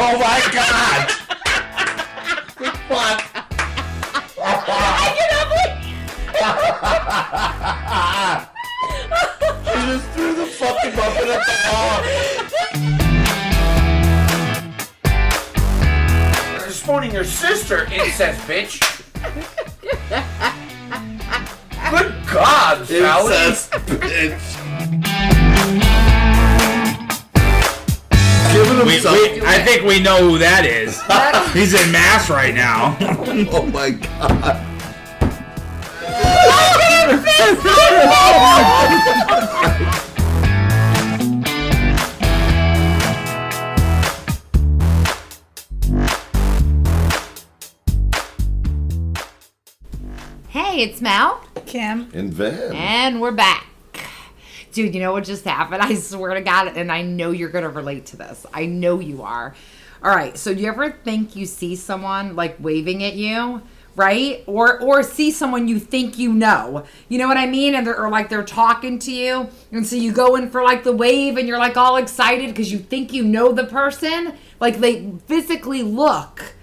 Oh my god! Fuck! I get up. I just threw the fucking muffin at the wall. You're your sister, incest bitch. Good God, Sally. Incest bitch. Giving We, himself. we, I think we know who that is. He's in mass right now. oh my god. Hey, it's Mel, Kim. And Vin. and we're back. Dude, you know what just happened? I swear to God, and I know you're gonna relate to this. I know you are. All right, so do you ever think you see someone like waving at you, right? Or or see someone you think you know. You know what I mean? And they're or like they're talking to you, and so you go in for like the wave, and you're like all excited because you think you know the person. Like they physically look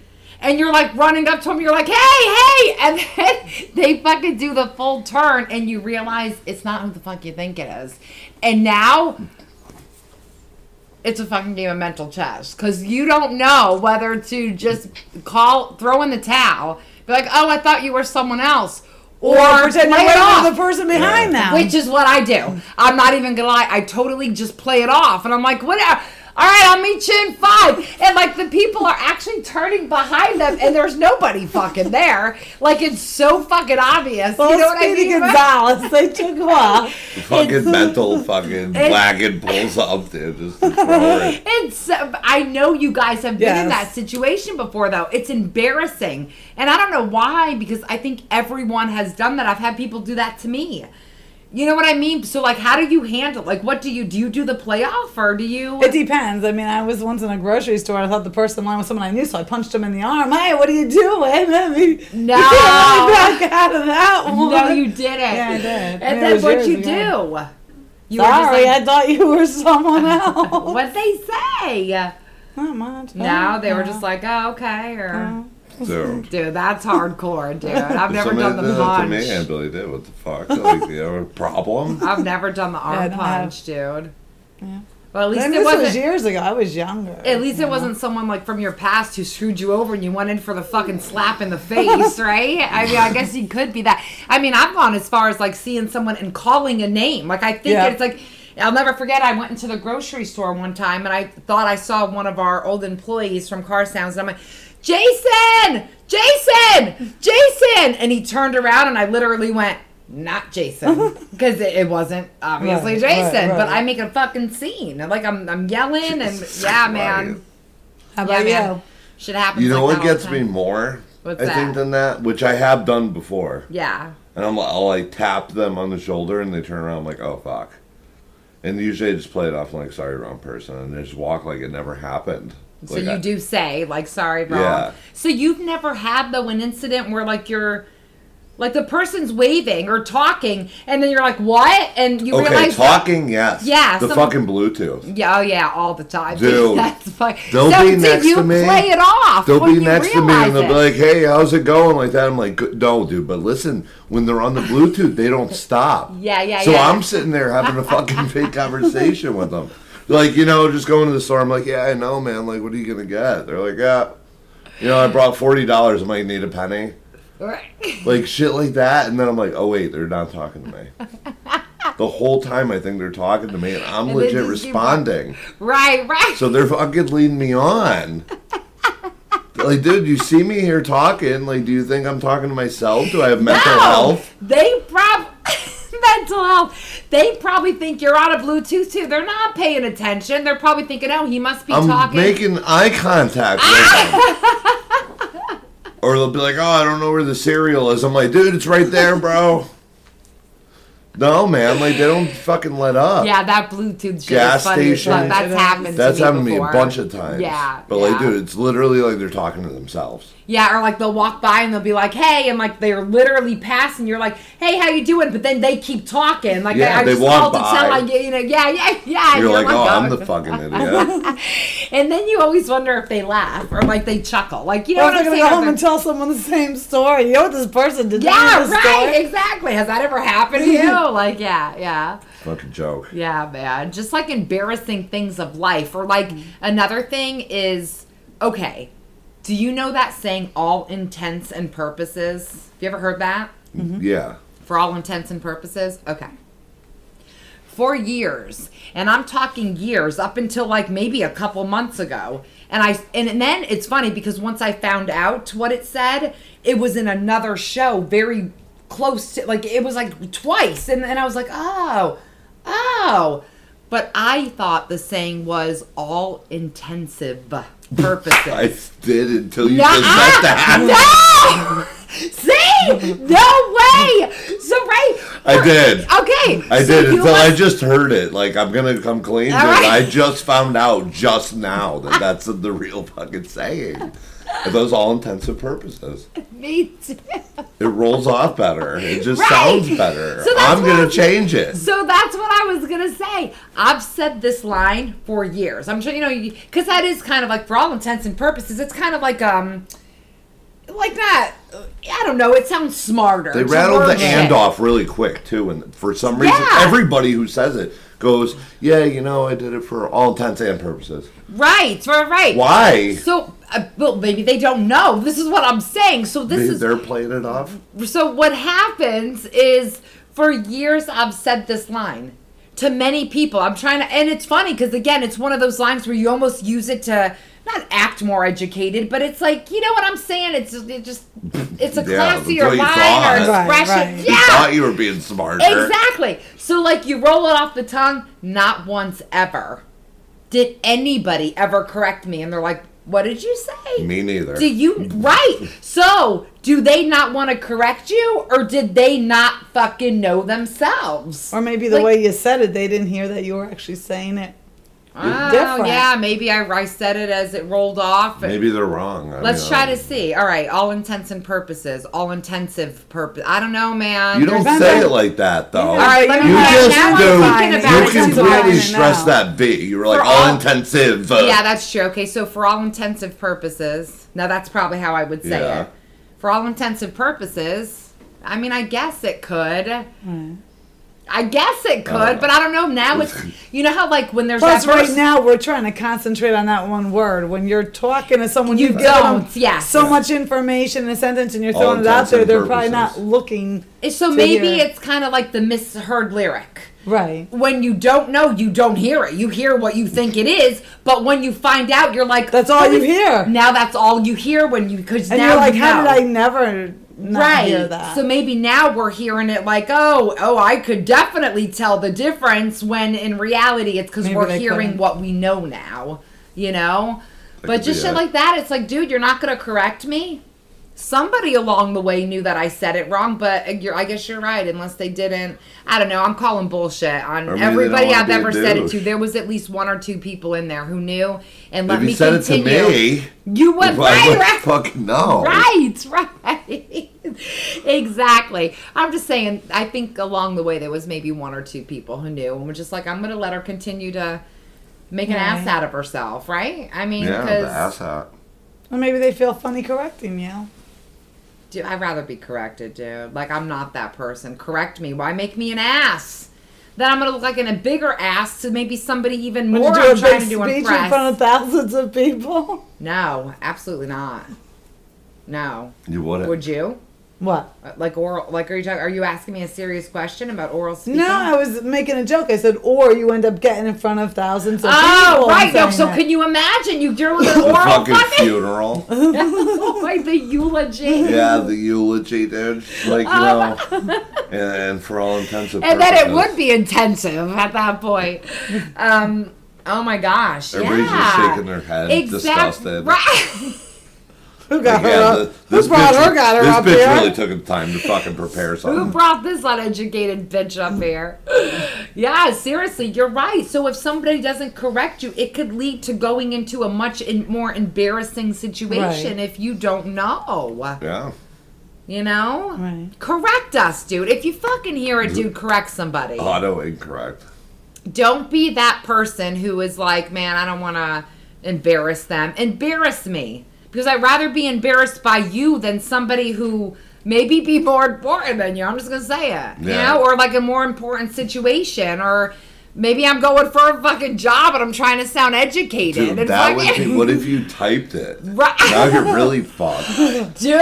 and you're like running up to them, you're like, hey, hey, and then they fucking do the full turn, and you realize it's not who the fuck you think it is. And now it's a fucking game of mental chess because you don't know whether to just call, throw in the towel, be like, oh, I thought you were someone else. Or, Or play it off. the person behind them. Which is what I do. I'm not even gonna lie. I totally just play it off, and I'm like, whatever. All right, I'll meet you in five. And like the people are actually turning behind them, and there's nobody fucking there. Like it's so fucking obvious. well, you know what I mean? Gonzalez, they took him off. fucking mental fucking wagon pulls up there just to throw it. It's. Uh, I know you guys have been in that situation before, though. It's embarrassing, and I don't know why. Because I think everyone has done that. I've had people do that to me. You know what I mean? So, like, how do you handle? Like, what do you do? You do the playoff, or do you? It depends. I mean, I was once in a grocery store. I thought the person in line was someone I knew, so I punched him in the arm. Hey, what are you doing? I mean, No. you can't let me back out of that one. No, you didn't. Yeah, I did. And then what'd you ago. do? You Sorry, like, I thought you were someone else. what'd they say? Not much. No, they were Oh, just like, oh, okay. Or, Dude. dude, that's hardcore, dude. I've never Somebody done did the that to me, punch. and Billy did. What the fuck? Like, you have a problem? I've never done the arm I don't punch, dude. Yeah. Well, at least And it this wasn't. was years ago. I was younger. At least it wasn't someone like from your past who screwed you over and you went in for the fucking slap in the face, right? I mean, I guess you could be that. I mean, I've gone as far as like seeing someone and calling a name. Like I think Yeah. it's like I'll never forget. I went into the grocery store one time and I thought I saw one of our old employees from Car Sounds, and I'm like, Jason, Jason, Jason, and he turned around and I literally went. Not Jason, because it, it wasn't obviously Right, right, Jason. But. I make a fucking scene. Like I'm, I'm yelling and Jesus yeah, man. Christ. How Yeah, about man. you? Shit happens. You know like what that gets me more? What's I that? think than that, which I have done before. Yeah. And I'm, I'll like tap them on the shoulder, and they turn around I'm like, "Oh fuck," and usually I just play it off like, "Sorry, wrong person," and they just walk like it never happened. So Like, you I- do say like sorry, wrong. Yeah. So you've never had though an incident where like you're like the person's waving or talking and then you're like what and you Okay, realize talking, yes. Yeah, The some- fucking Bluetooth. yeah, oh yeah, all the time. Dude, That's fine. they'll so be next you to me. play it off? They'll be next to me and they'll be like, "Hey, how's it going?" Like that. I'm like, "Good- "No, dude." But listen, when they're on the Bluetooth, they don't stop. Yeah, yeah, So yeah. I'm sitting there having a fucking fake conversation with them, like you know, just going to the store. I'm like, "Yeah, I know, man. Like, what are you gonna get?" They're like, "Yeah, you know, I brought forty dollars. I might need a penny." Right. Like shit like that, and then I'm like, "Oh wait, they're not talking to me." the whole time I think they're talking to me, and I'm And legit responding. right, right. So they're fucking leading me on. like, dude, you see me here talking. Like, do you think I'm talking to myself? Do I have mental No, health? They prob mental health. They probably think you're on a Bluetooth too. They're not paying attention. They're probably thinking, "Oh, he must be I'm talking." making eye contact with ah! them. or they'll be like, oh, I don't know where the cereal is. I'm like, dude, it's right there, bro. No, man, like they don't fucking let up. Yeah, that Bluetooth shit Gas is funny. as fuck. station. That's happened. That's to me happened to me a bunch of times. Yeah, But like, dude, it's literally like they're talking to themselves. Yeah, or like they'll walk by and they'll be like, "Hey," and like they're literally passing. You're like, "Hey, how you doing?" But then they keep talking. Like Yeah, I, I they just walk called to tell by. like you know, yeah, yeah, yeah. You're like, oh, I'm "Oh." the fucking idiot. And then you always wonder if they laugh or like they chuckle. Like you know Or what if I'm they're saying? gonna go home and tell someone the same story. You know what this person did? yeah, right, story? exactly. Has that ever happened to you? like, yeah, yeah. fucking joke. Yeah, man. Just like embarrassing things of life. Or like mm. another thing is okay. Do you know that saying all intents and purposes? Have you ever heard that? Mm-hmm. Yeah. For all intents and purposes? Okay. For years, and I'm talking years up until like maybe a couple months ago. And I and then it's funny because once I found out what it said, it was in another show very close to like it was like twice and, and I was like, "Oh. Oh." But I thought the saying was all intensive purposes. I did until you just said that. No! See? No So, right. I did. Okay. I so did until I just heard it. Like I'm gonna come clean. Right. I just found out just now that that's the real fucking saying. For those all intensive purposes, Me too. it rolls off better. It just Right. sounds better. So that's I'm gonna I'm- change it. So that's what I was gonna say. I've said this line for years. I'm sure you know because that is kind of like for all intents and purposes, it's kind of like um, like that. I don't know. It sounds smarter. They rattled the word and off really quick too, and for some reason, Yeah. everybody who says it goes, "Yeah, you know, I did it for all intents and purposes." Right, right, right. Why? So, uh, well, maybe they don't know. This is what I'm saying. So this They, is they're playing it off. so what happens is for years I've said this line to many people. I'm trying to and it's funny because again, it's one of those lines where you almost use it to not act more educated, but it's like, you know what I'm saying? It's it just it's a Yeah, classier what line or thought. Right, expression. right. You Yeah. thought you were being smarter. Exactly. So like you roll it off the tongue, not once ever. Did anybody ever correct me? And they're like, "What did you say?" Me neither. Do you right? So, do they not want to correct you, or did they not fucking know themselves? Or maybe the Like- way you said it, they didn't hear that you were actually saying it. Oh, different. yeah, maybe I, I said it as it rolled off. Maybe they're wrong. I Let's mean, try to see. All right, all intents and purposes, all intensive purpose. I don't know, man. You don't There's- say it like that though. All right, let me You now just do. You it. That's completely fine stress that B. You were like all, all- intensive. Uh, Yeah, that's true. Okay, so for all intensive purposes, now that's probably how I would say Yeah. it. For all intensive purposes, I mean, I guess it could. I guess it could, don't but I don't know. Now it's you know how like when there's Plus, that right verse- now we're trying to concentrate on that one word. When you're talking to someone, You you've them don't, yes. so much information in a sentence, and you're All throwing it out there. They're probably not looking so to maybe hear. it's kind of like the misheard lyric. right. When you don't know, you don't hear it. You hear what you think it is, but when you find out, you're like, That's all oh, you hear. Now that's all you hear when you because now you're like, you how know. did I never not right. hear that? So maybe now we're hearing it like, oh, oh, I could definitely tell the difference when in reality it's because we're hearing couldn't. what we know now, you know? but just shit it. like that, it's like, dude, you're not gonna correct me. Somebody along the way knew that I said it wrong, but you're, I guess you're right. Unless they didn't, I don't know. I'm calling bullshit on Or maybe everybody I've be a ever said it to. There was at least one or two people in there who knew and let If me you said it to continue. me, You went I right, would right. fucking know. Right, right. exactly. I'm just saying, I think along the way there was maybe one or two people who knew and were just like, I'm going to let her continue to make an ass out of herself, right? I mean, Yeah, the ass hat. or maybe they feel funny correcting you. Dude, I'd rather be corrected, dude. Like, I'm not that person. Correct me. Why make me an ass? Then I'm going to look like in a bigger ass to maybe somebody even When more you do a I'm trying big to do speech impress. in front of thousands of people. no, absolutely not. No. You wouldn't. Would you? What? Like oral? Like, are you talking? Are you asking me a serious question about oral speaking? No, I was making a joke. I said, or you end up getting in front of thousands of Oh, people. right. No, so that. can you imagine you doing an the oral fucking fucking funeral. like the eulogy? yeah, the eulogy, dude. Like you know, and, and for all intents and Oh. And then it would be intensive at that point. Um. Oh my gosh. Everybody's yeah. just shaking their head, Exact- disgusted. Right. Who got Like, her yeah, up? the- Who brought bitch- her got her This up bitch here? really took the time to fucking prepare something. Who brought this uneducated bitch up here? yeah, seriously, you're right. So if somebody doesn't correct you, it could lead to going into a much in, more embarrassing situation Right. if you don't know. Yeah. You know? Right. Correct us, dude. If you fucking hear a dude correct somebody, Auto incorrect. don't be that person who is like, man, I don't want to embarrass them. Embarrass me. Because I'd rather be embarrassed by you than somebody who maybe be more important than you. I'm just going to say it. You Yeah. know? Or like a more important situation. Or maybe I'm going for a fucking job and I'm trying to sound educated. Dude, and that would be, what if you typed it? Right. Now you're really fucked. Dude! You,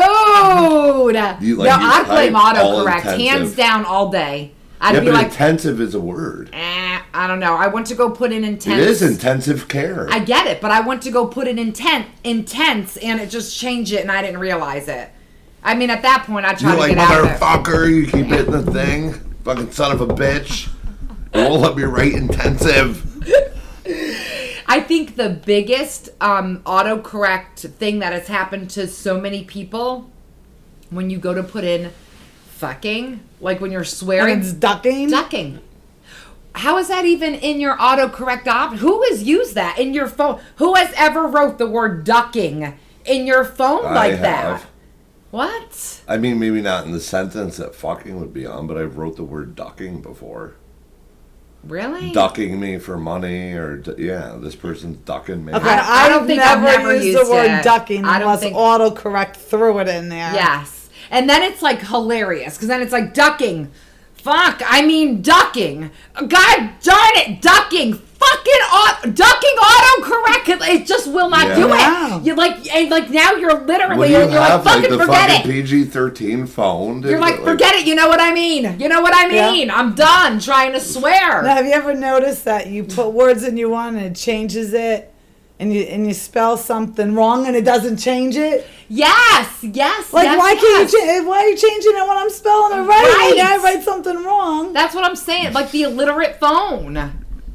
like, no, you I play autocorrect. Hands down all day. I'd yeah, be but like, intensive is a word. eh, I don't know. I want to go put in intense. It is intensive care. I get it, but I want to go put it intent intense and it just changed it and I didn't realize it. I mean, at that point, I tried You're to like, get out of it. motherfucker, you keep hitting the thing. Fucking son of a bitch. You won't let me write intensive. I think the biggest um, autocorrect thing that has happened to so many people when you go to put in fucking, like when you're And swearing, it's ducking. ducking. How is that even in your autocorrect option? Who has used that in your phone? Who has ever wrote the word ducking in your phone I like that? What? I mean, maybe not in the sentence that fucking would be on, but I've wrote the word ducking before. Really? Ducking me for money, or yeah, this person's ducking me. Okay, I- I don't I've think I've never, never used, used the word it. ducking I don't unless think- autocorrect threw it in there. Yes. And then it's like hilarious because then it's like ducking. Fuck, I mean ducking. God darn it, ducking. Fucking au- ducking autocorrect. It just will not Yeah. do Wow. it. You like and like now you're literally What do you you're like have, like, fucking the forget fucking it. PG thirteen phone? You're like forget it. You know what I mean. You know what I Yeah. mean. I'm done trying to swear. Now, have you ever noticed that you put words in you want and it changes it, and you and you spell something wrong and it doesn't change it? Yes, yes. Like, yes, why yes. can't you? Cha- eh, why are you changing it when I'm spelling it right? Right. Like, I write something wrong. That's what I'm saying. Like the illiterate phone.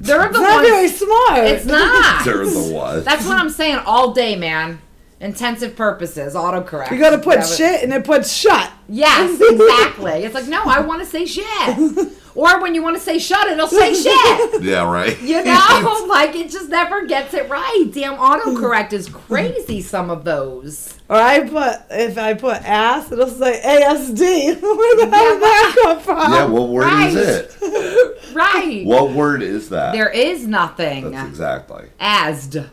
They're the It's not very ones. smart. It's not. There's the what? That's what I'm saying all day, man. Intensive purposes, autocorrect. You gotta put That shit and it puts shut. Yes, exactly. It's like, no, I want to say shit. or when you want to say shut, it'll say shit. yeah, right. You know, like it just never gets it right. Damn, autocorrect is crazy. Some of those. Or I put if I put ass, it'll say ASD. Where the hell did that come from? yeah, what word Right. is it? Right. What word is that? There is nothing. That's exactly. Asd.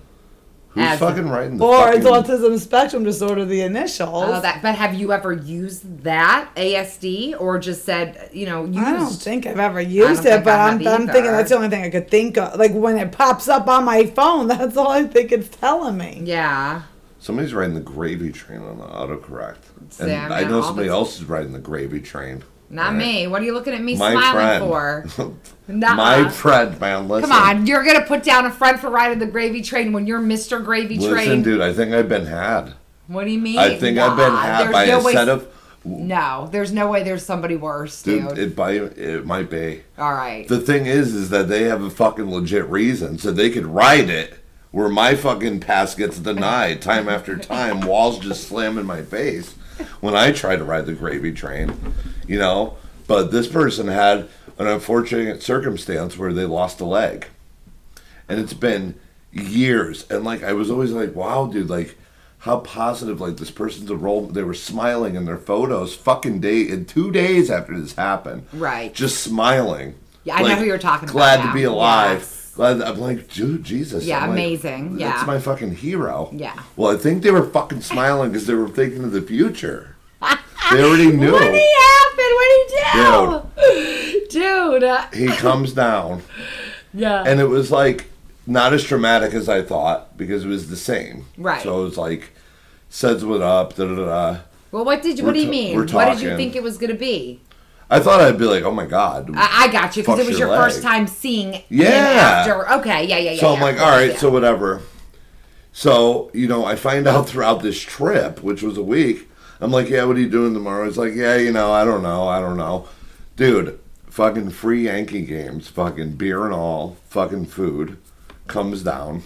Who's As- fucking writing the Or fucking... it's autism spectrum disorder, the initials. Oh, that. But have you ever used that ASD or just said, you know, used? I don't think I've ever used it, but I I'm, I'm thinking that's the only thing I could think of. Like when it pops up on my phone, that's all I think it's telling me. Yeah. Somebody's riding the gravy train on the autocorrect. And Sam, I know somebody the- else is riding the gravy train. Not Right. me. What are you looking at me My smiling friend. for? My friend, man, listen. Come on, you're gonna put down a friend for riding the gravy train when you're Mr. Gravy Listen, Train. dude, I think I've been had. What do you mean? I think I've been had by no a way- set of... No, there's no way there's somebody worse, dude. Dude, it, by, it might be. All right. The thing is, is that they have a fucking legit reason, so they could ride it. Where my fucking pass gets denied time after time, walls just slam in my face when I try to ride the gravy train, you know. But this person had an unfortunate circumstance where they lost a leg, and it's been years. And like I was always like, wow, dude, like how positive like this person's a role. They were smiling in their photos, fucking day in two days after this happened, Right. Just smiling. Yeah, I know who you're talking about Glad to be alive. Yes. Glad I'm like, dude, Jesus. Yeah, I'm like, amazing. That's Yeah. my fucking hero. Yeah. Well, I think they were fucking smiling because they were thinking of the future. They already knew. What did he happen? What did he do? Dude. uh, He comes down, yeah. and it was like not as traumatic as I thought because it was the same. Right. So it was like, says what up, da da da. well, what did you? we're What do you mean? we're What did you think it was gonna be? I thought I'd be like, oh my god. I, I got you because it was your your first time seeing Yeah. after. Okay, yeah, yeah, yeah. So I'm like, of all right, yeah. so whatever. So, you know, I find out throughout this trip, which was a week, I'm like, yeah, what are you doing tomorrow? He's like, yeah, you know, I don't know, I don't know. Dude, fucking free Yankee games, fucking beer and all, fucking food comes down.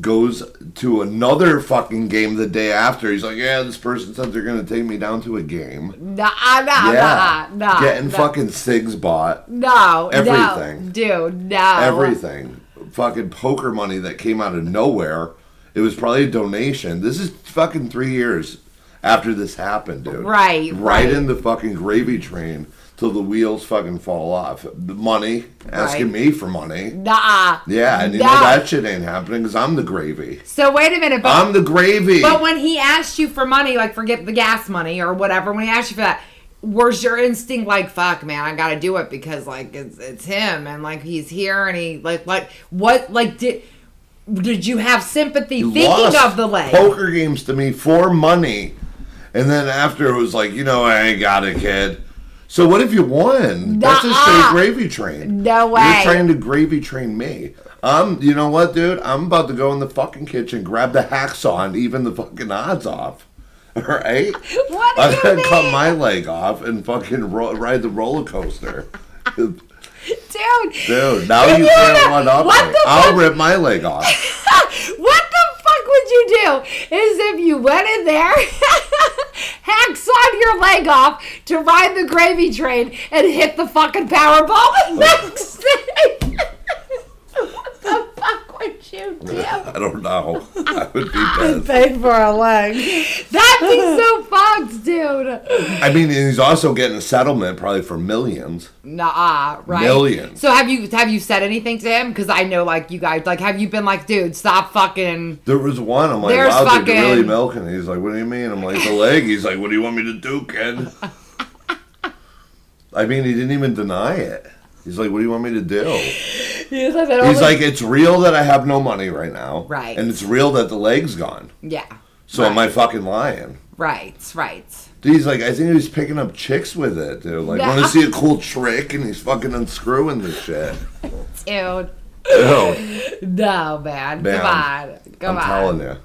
goes to another fucking game the day after. He's like, yeah, this person said they're gonna take me down to a game. Nah, nah, Yeah, nah, nah. getting nah. fucking cigs bought, No, Everything. No, dude, no. everything, fucking poker money that came out of nowhere. It was probably a donation. This is fucking three years after this happened, dude. Right, right, right. in the fucking gravy train till the wheels fucking fall off. The money, asking Right. me for money. Nah. Yeah, and you No. know that shit ain't happening because I'm the gravy. So wait a minute, but I'm the gravy. But when he asked you for money, like forget the gas money or whatever, when he asked you for that, was your instinct like, "Fuck, man, I gotta do it because like it's it's him and like he's here and he like like what like did did you have sympathy You thinking of the leg? Poker games to me for money. And then after it was like, you know, I ain't got a kid. So what if you won? That's a straight gravy train. No way. You're trying to gravy train me. Um, you know what, dude? I'm about to go in the fucking kitchen, grab the hacksaw, and even the fucking odds off. All right? What do I'm you gonna cut my leg off and fucking ro- ride the roller coaster. Dude, Dude, now you can't one up what the I'll rip my leg off. what fuck would you do? Is if you went in there, hacksawed your leg off to ride the gravy train and hit the fucking Powerball the next day. What the fuck would you do? I don't know. I would be pissed. Paid for a leg. That'd be so fucked, dude. I mean, and he's also getting a settlement probably for millions. Nah, right? Millions. So have you have you said anything to him? Because I know, like you guys, like have you been like, dude, stop fucking. There was one. I'm like, There's wow, dude, you're really milking. He's like, what do you mean? I'm like, the leg. He's like, what do you want me to do, kid? I mean, he didn't even deny it. He's like, what do you want me to do? He's like, He's like, it's real that I have no money right now. Right. And it's real that the leg's gone. yeah, So am I fucking lying? right, right. Dude, he's like, I think he's picking up chicks with it, dude. Like, No. want to see a cool trick, and he's fucking unscrewing this shit. Dude. Dude, No, man. Man, Come on. Come I'm on. telling you.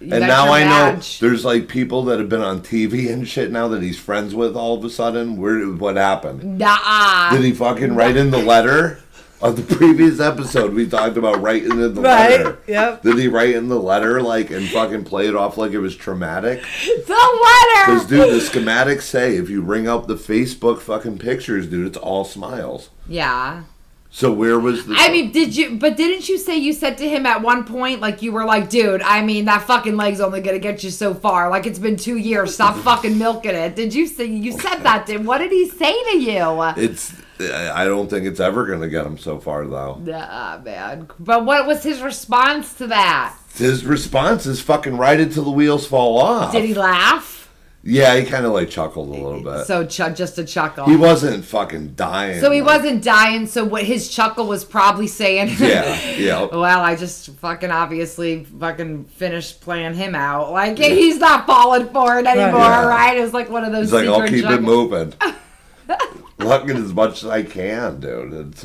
You And now I know there's like people that have been on TV and shit now that he's friends with all of a sudden. Where what happened? Nah. Did he fucking write in the letter? On the previous episode, we talked about writing in the Right. letter. Yep. Did he write in the letter like and fucking play it off like it was traumatic? The letter. Because dude, the schematics say if you ring up the Facebook fucking pictures, dude, it's all smiles. Yeah. So where was the? I mean, did you? But didn't you say you said to him at one point, like you were like, dude, I mean, that fucking leg's only gonna get you so far. Like it's been two years. Stop fucking milking it. Did you say you said that? Did what did he say to you? it's. I don't think it's ever gonna get him so far though. Nah, man. But what was his response to that? His response is fucking it till the wheels fall off. Did he laugh? Yeah, he kind of like chuckled a little bit. So ch- just a chuckle. he wasn't fucking dying. So he like- wasn't dying. So what his chuckle was probably saying. Yeah, yeah. Well, I just fucking obviously fucking finished playing him out. Like he's not falling for it anymore, Yeah. right? It was like one of those. He's like, I'll keep it moving. Looking as much as I can, dude. It's,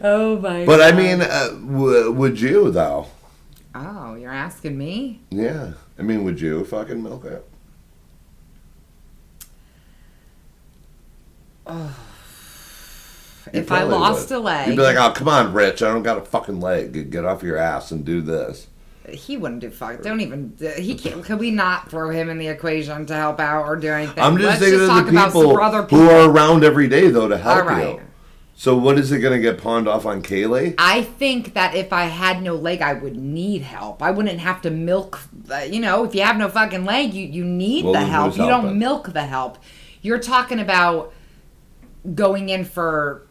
Oh my. God. But I mean, uh, w- would you though? Oh, you're asking me? Yeah. I mean, would you fucking milk it? You If I lost would. a leg, you'd be like, "Oh, come on, Rich! I don't got a fucking leg. Get- off your ass and do this." he wouldn't do fuck. Don't even. He can't. Could we not throw him in the equation to help out or do anything? I'm just Let's thinking just of talk the about people some other people. who are around every day, though, to help All right. you. So, what is it going to get pawned off on Kaylee? I think that if I had no leg, I would need help. I wouldn't have to milk. Uh, you know, if you have no fucking leg, you you need Well, the help. You don't milk the help. You're talking about going in for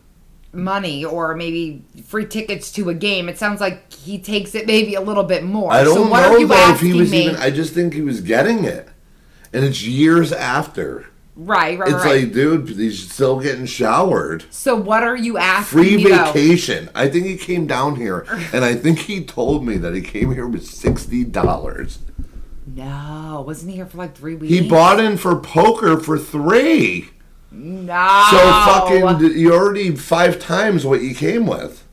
money or maybe free tickets to a game. It sounds like he takes it maybe a little bit more. I don't so what know are you though if he was me? even. I just think he was getting it, and it's years after. right, right, It's right. like, dude, he's still getting showered. so what are you asking Free me? though? vacation. I think he came down here, and I think he told me that he came here with sixty dollars. No, wasn't he here for like three weeks? He bought in for poker for three. No. So fucking, you already five times what you came with.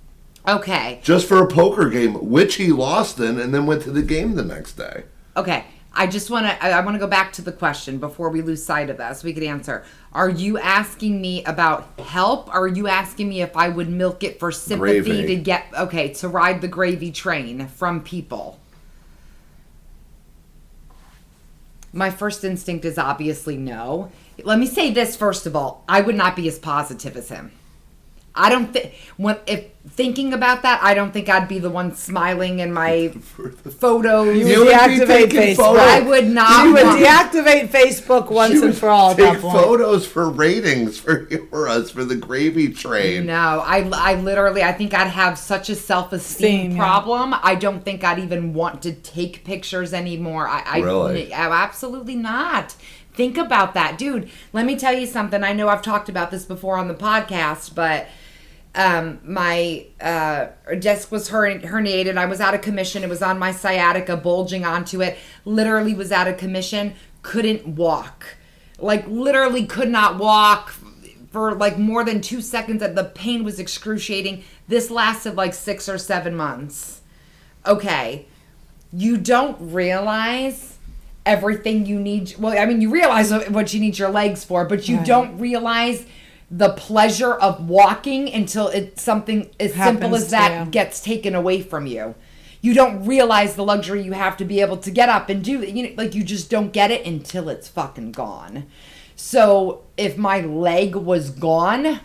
Okay. just for a poker game, which he lost in, and then went to the game the next day. Okay. I just want to. I, I want to go back to the question before we lose sight of this. We could answer. Are you asking me about help? Or are you asking me if I would milk it for sympathy Gravy. to get okay to ride the gravy train from people? My first instinct is obviously no. Let me say this first of all. I would not be as positive as him. I don't think when if thinking about that, I don't think I'd be the one smiling in my photos. You You would deactivate Facebook. photos. I would not. You would want- deactivate Facebook once She and for all take photos for ratings for, for us for the gravy train. No, I, I literally, I think I'd have such a self esteem Same, yeah. problem. I don't think I'd even want to take pictures anymore. I, I Really? I- oh, absolutely not. Think about that, dude. Let me tell you something. I know I've talked about this before on the podcast, but um, my uh, disc was herniated. I was out of commission. It was on my sciatica, bulging onto it. Literally was out of commission. Couldn't walk. Like literally could not walk for like more than two seconds. That the pain was excruciating. This lasted like six or seven months. Okay, you don't realize everything you need. Well, I mean, you realize what you need your legs for, but you Right. don't realize the pleasure of walking until it's something as simple as that gets taken away from you. You don't realize the luxury you have to be able to get up and do it. You know, like you just don't get it until it's fucking gone. So if my leg was gone,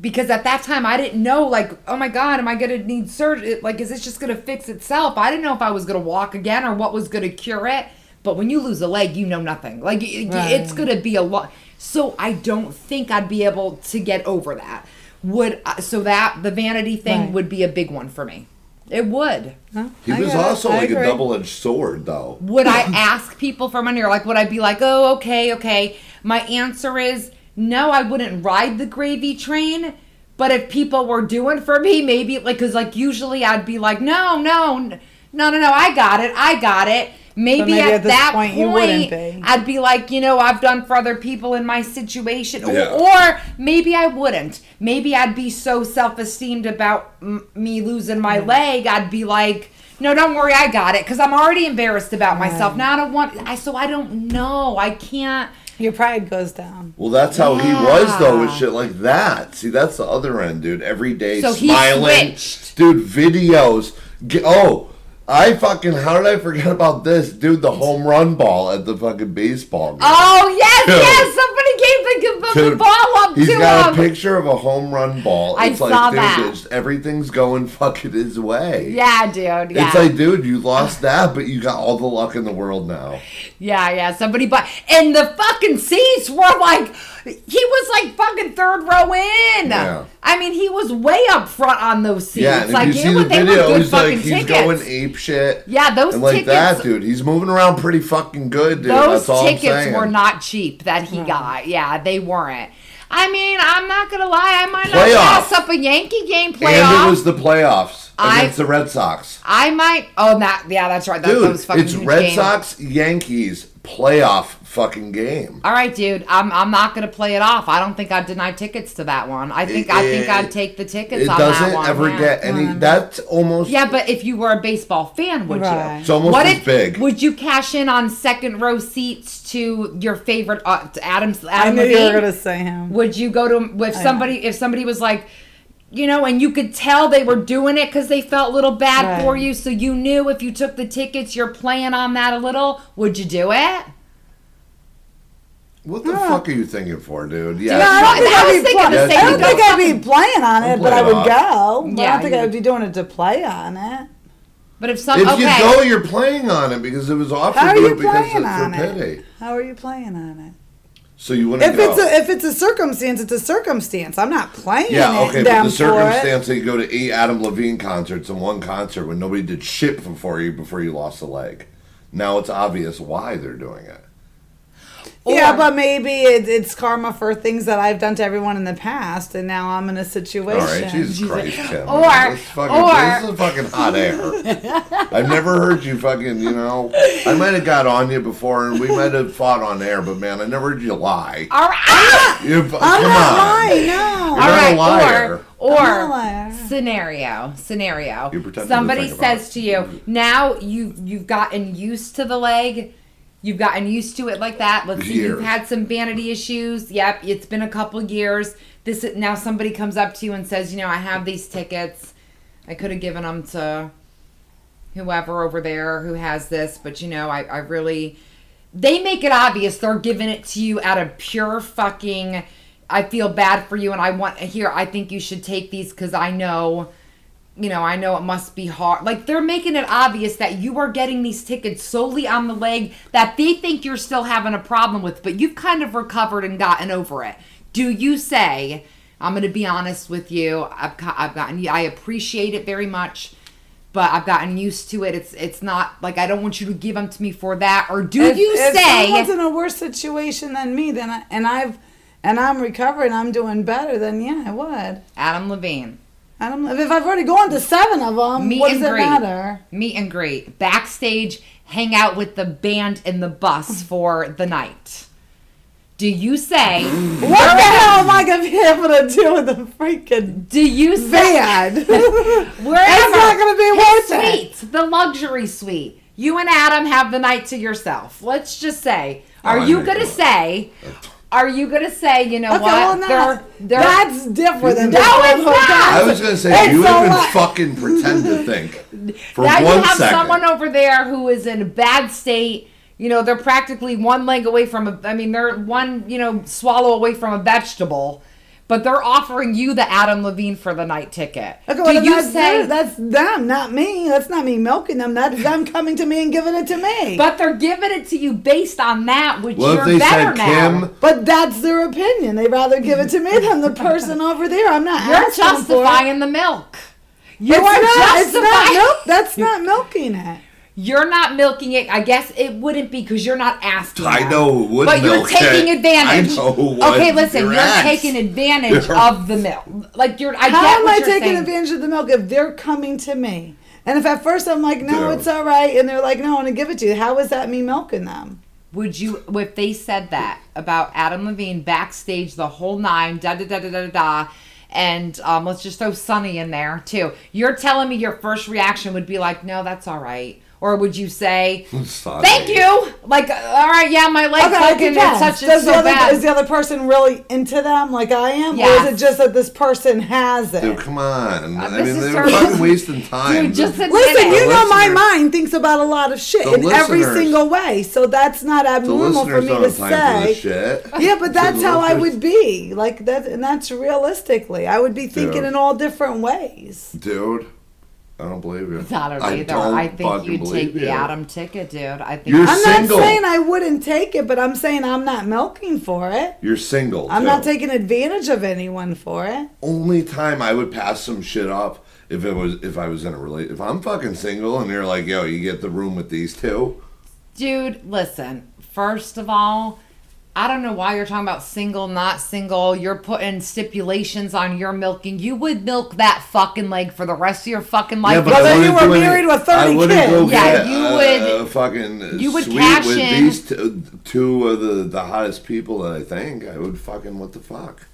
because at that time I didn't know like oh my god am I gonna need surgery like is this just gonna fix itself I didn't know if I was gonna walk again or what was gonna cure it but when you lose a leg you know nothing like y- y- it's gonna be a lot so I don't think I'd be able to get over that would uh, so that the vanity thing Right. would be a big one for me it would Huh? He I was get it. also like a double-edged sword, though. would I ask people for money or like would I be like, oh, okay, okay? My answer is no, I wouldn't ride the gravy train. But if people were doing for me, maybe like, cause like usually I'd be like, no, no, no, no, no, I got it, I got it. Maybe, maybe at, at that point point, you wouldn't be. I'd be like, you know, I've done for other people in my situation, Or- Yeah. or, maybe I wouldn't. Maybe I'd be so self-esteemed about m- me losing my mm. leg, I'd be like, no, don't worry, I got it, because I'm already embarrassed about myself. Now I don't want. I so I don't know. I can't. Your pride goes down. Well, that's how he was though with shit like that. See, that's the other end, dude. Every day So he smiling, switched. dude. Videos. Ge- oh, I fucking how did I forget about this, dude? The home run ball at the fucking baseball game. Oh yes, Dude. yes. Somebody gave the, the, Dude, ball up He's to got him. a picture of a home run ball. I It's like, saw dude, that. it's- everything's going fucking his way. Yeah, dude. Yeah. It's like, dude, you lost that, but you got all the luck in the world now. yeah, yeah. Somebody but and the fucking seats were like he was like fucking third row in. Yeah. I mean, he was way up front on those seats. Yeah, and like if you it see was- the they were video, good he's like fucking he's tickets. going ape shit. Yeah, those and like tickets- that, dude. He's moving around pretty fucking good, dude. Those That's all I'm tickets saying. were not cheap that he got. Yeah, they weren't. I mean, I'm not gonna lie. I might not Playoff. pass up a Yankee game playoff. And it was the playoffs I- against the Red Sox. I might. Oh, that. Yeah, that's right. That, Dude, those fucking it's Red games. Sox Yankees playoff fucking game. All right, dude. I'm I'm not gonna play it off. I don't think I'd deny tickets to that one. I think I think It- I'd take the tickets It on doesn't that one. ever yeah. get any. Whatever. That's almost. Yeah, but if you were a baseball fan, would Right. you? It's almost what as if, big. Would you cash in on second row seats to your favorite uh, to Adam I Adam knew you Levine? were gonna say him. Would you go to if somebody if somebody was like, you know, and you could tell they were doing it because they felt a little bad Right. for you, so you knew if you took the tickets, you're playing on that a little. Would you do it? What the fuck are you thinking for, dude? Yeah, Yeah. I I don't think I I'd was be thinking the play- same I don't thing. think I'd be playing on it, I'll but play I would off. go. But I don't think I would would. be doing it to play on it. But if some If okay, you go, you're playing on it because it was offered How are to you you because playing it's on for it? pity. How are you playing on it? So you wouldn't If go. it's a if it's a circumstance, it's a circumstance. I'm not playing yeah, it okay, but the circumstance that you go to eight Adam Levine concerts in one concert when nobody did shit before you before you lost a leg. Now it's obvious why they're doing it. Yeah, but maybe it, it's karma for things that I've done to everyone in the past, and now I'm in a situation. All right, Jesus Christ, Kim. Or- Let's fucking- or- this is fucking hot air. I've never heard you fucking, you know. I might have got on you before and we might have fought on air, but man, I never heard you lie. All ah! right. You, I'm on. not lying. No. You're All not right. a liar. Or, I'm not a or liar. You scenario, scenario. pretend to Somebody think says it. to you, mm-hmm. now you you've gotten used to the leg. You've gotten used to it like that. Let's see, you've had some vanity issues. Yep, it's been a couple years. This now somebody comes up to you and says, you know, I have these tickets. I could have given them to whoever over there who has this, but you know, I, I really they make it obvious they're giving it to you out of pure fucking I feel bad for you and I want here I think you should take these cuz I know you know, I know it must be hard. Like they're making it obvious that you are getting these tickets solely on the leg that they think you're still having a problem with, but you've kind of recovered and gotten over it. Do you say, I'm going to be honest with you. I've I've gotten I appreciate it very much, but I've gotten used to it. It's it's not like I don't want you to give them to me for that or do if, you if say someone's in a worse situation than me, then I, and I've and I'm recovering, I'm doing better. Then yeah, I would. Adam Levine I don't. know. If I've already gone to seven of them, Meet what and does it greet. matter? meet and greet, backstage, hang out with the band in the bus for the night. Do you say? What the hell am I gonna be able to do with the freaking Do you say? van? Wherever It's not gonna be His worth it. suite, the luxury suite. You and Adam have the night to yourself. Let's just say, are oh, I you gonna say? Are you gonna say? You know Okay, what? well, no, They're- they're- that's different than No, just it's not. I was gonna say It's you a would lot. even fucking pretend to think for now one you have second. someone over there who is in a bad state. You know, they're practically one leg away from a. I mean, they're one you know swallow away from a vegetable, but they're offering you the Adam Levine for the night ticket. Okay, well, Do you that's, say? their- that's them, not me. That's not me milking them. That's them coming to me and giving it to me. but they're giving it to you based on that, which well, you're if they better said now. Kim, But that's their opinion. They'd rather give it to me than the person over there. I'm not You're asking for it. justifying the milk. You It's are not, it's justifying. not milk. That's not milking it. You're not milking it. I guess it wouldn't be because you're not asking. I them. know it would but you're taking it. advantage. I know what okay, listen, you're you're, taking advantage of the milk. Like you're. I How get am what I you're taking saying. advantage of the milk if they're coming to me? And if at first I'm like, no, Dude. it's all right, and they're like, no, I want to give it to you, how is that me milking them? Would you, if they said that about Adam Levine backstage the whole nine, da da da da da da, da and um, let's just throw Sunny in there too. You're telling me your first reaction would be like, no, that's all right, or would you say, Sorry. thank you, like, uh, all right, yeah, my leg's Okay, it fucking, it's depends. such Does it's the other, bad. is the other person really into them like I am, or is it just that this person has it? Dude, come on. I mean, they're terrible. fucking wasting time. Dude, just admit Listen, it. you know my mind thinks about a lot of shit in every single way, so that's not abnormal for me to have time for this say. shit. Yeah, but that's The how I would be. Like that, and that's realistically, I would be thinking Dude. in all different ways. Dude, I don't believe you. I don't I either. don't I think you'd believe take the. Adam ticket, dude. I think You're I'm single. not saying I wouldn't take it, but I'm saying I'm not milking for it. You're single. I'm too. not taking advantage of anyone for it. Only time I would pass some shit up if it was if I was in a relate. If I'm fucking single and you're like, yo, you get the room with these two. Dude, listen. First of all, I don't know why you're talking about single, not single. You're putting stipulations on your milking. You would milk that fucking leg for the rest of your fucking life. Well, then you were do any- married with 30 I kids. go Yeah, get you a, would- a fucking you would suite cash with in. these two, uh, two of the the hottest people that I think. I would fucking what the fuck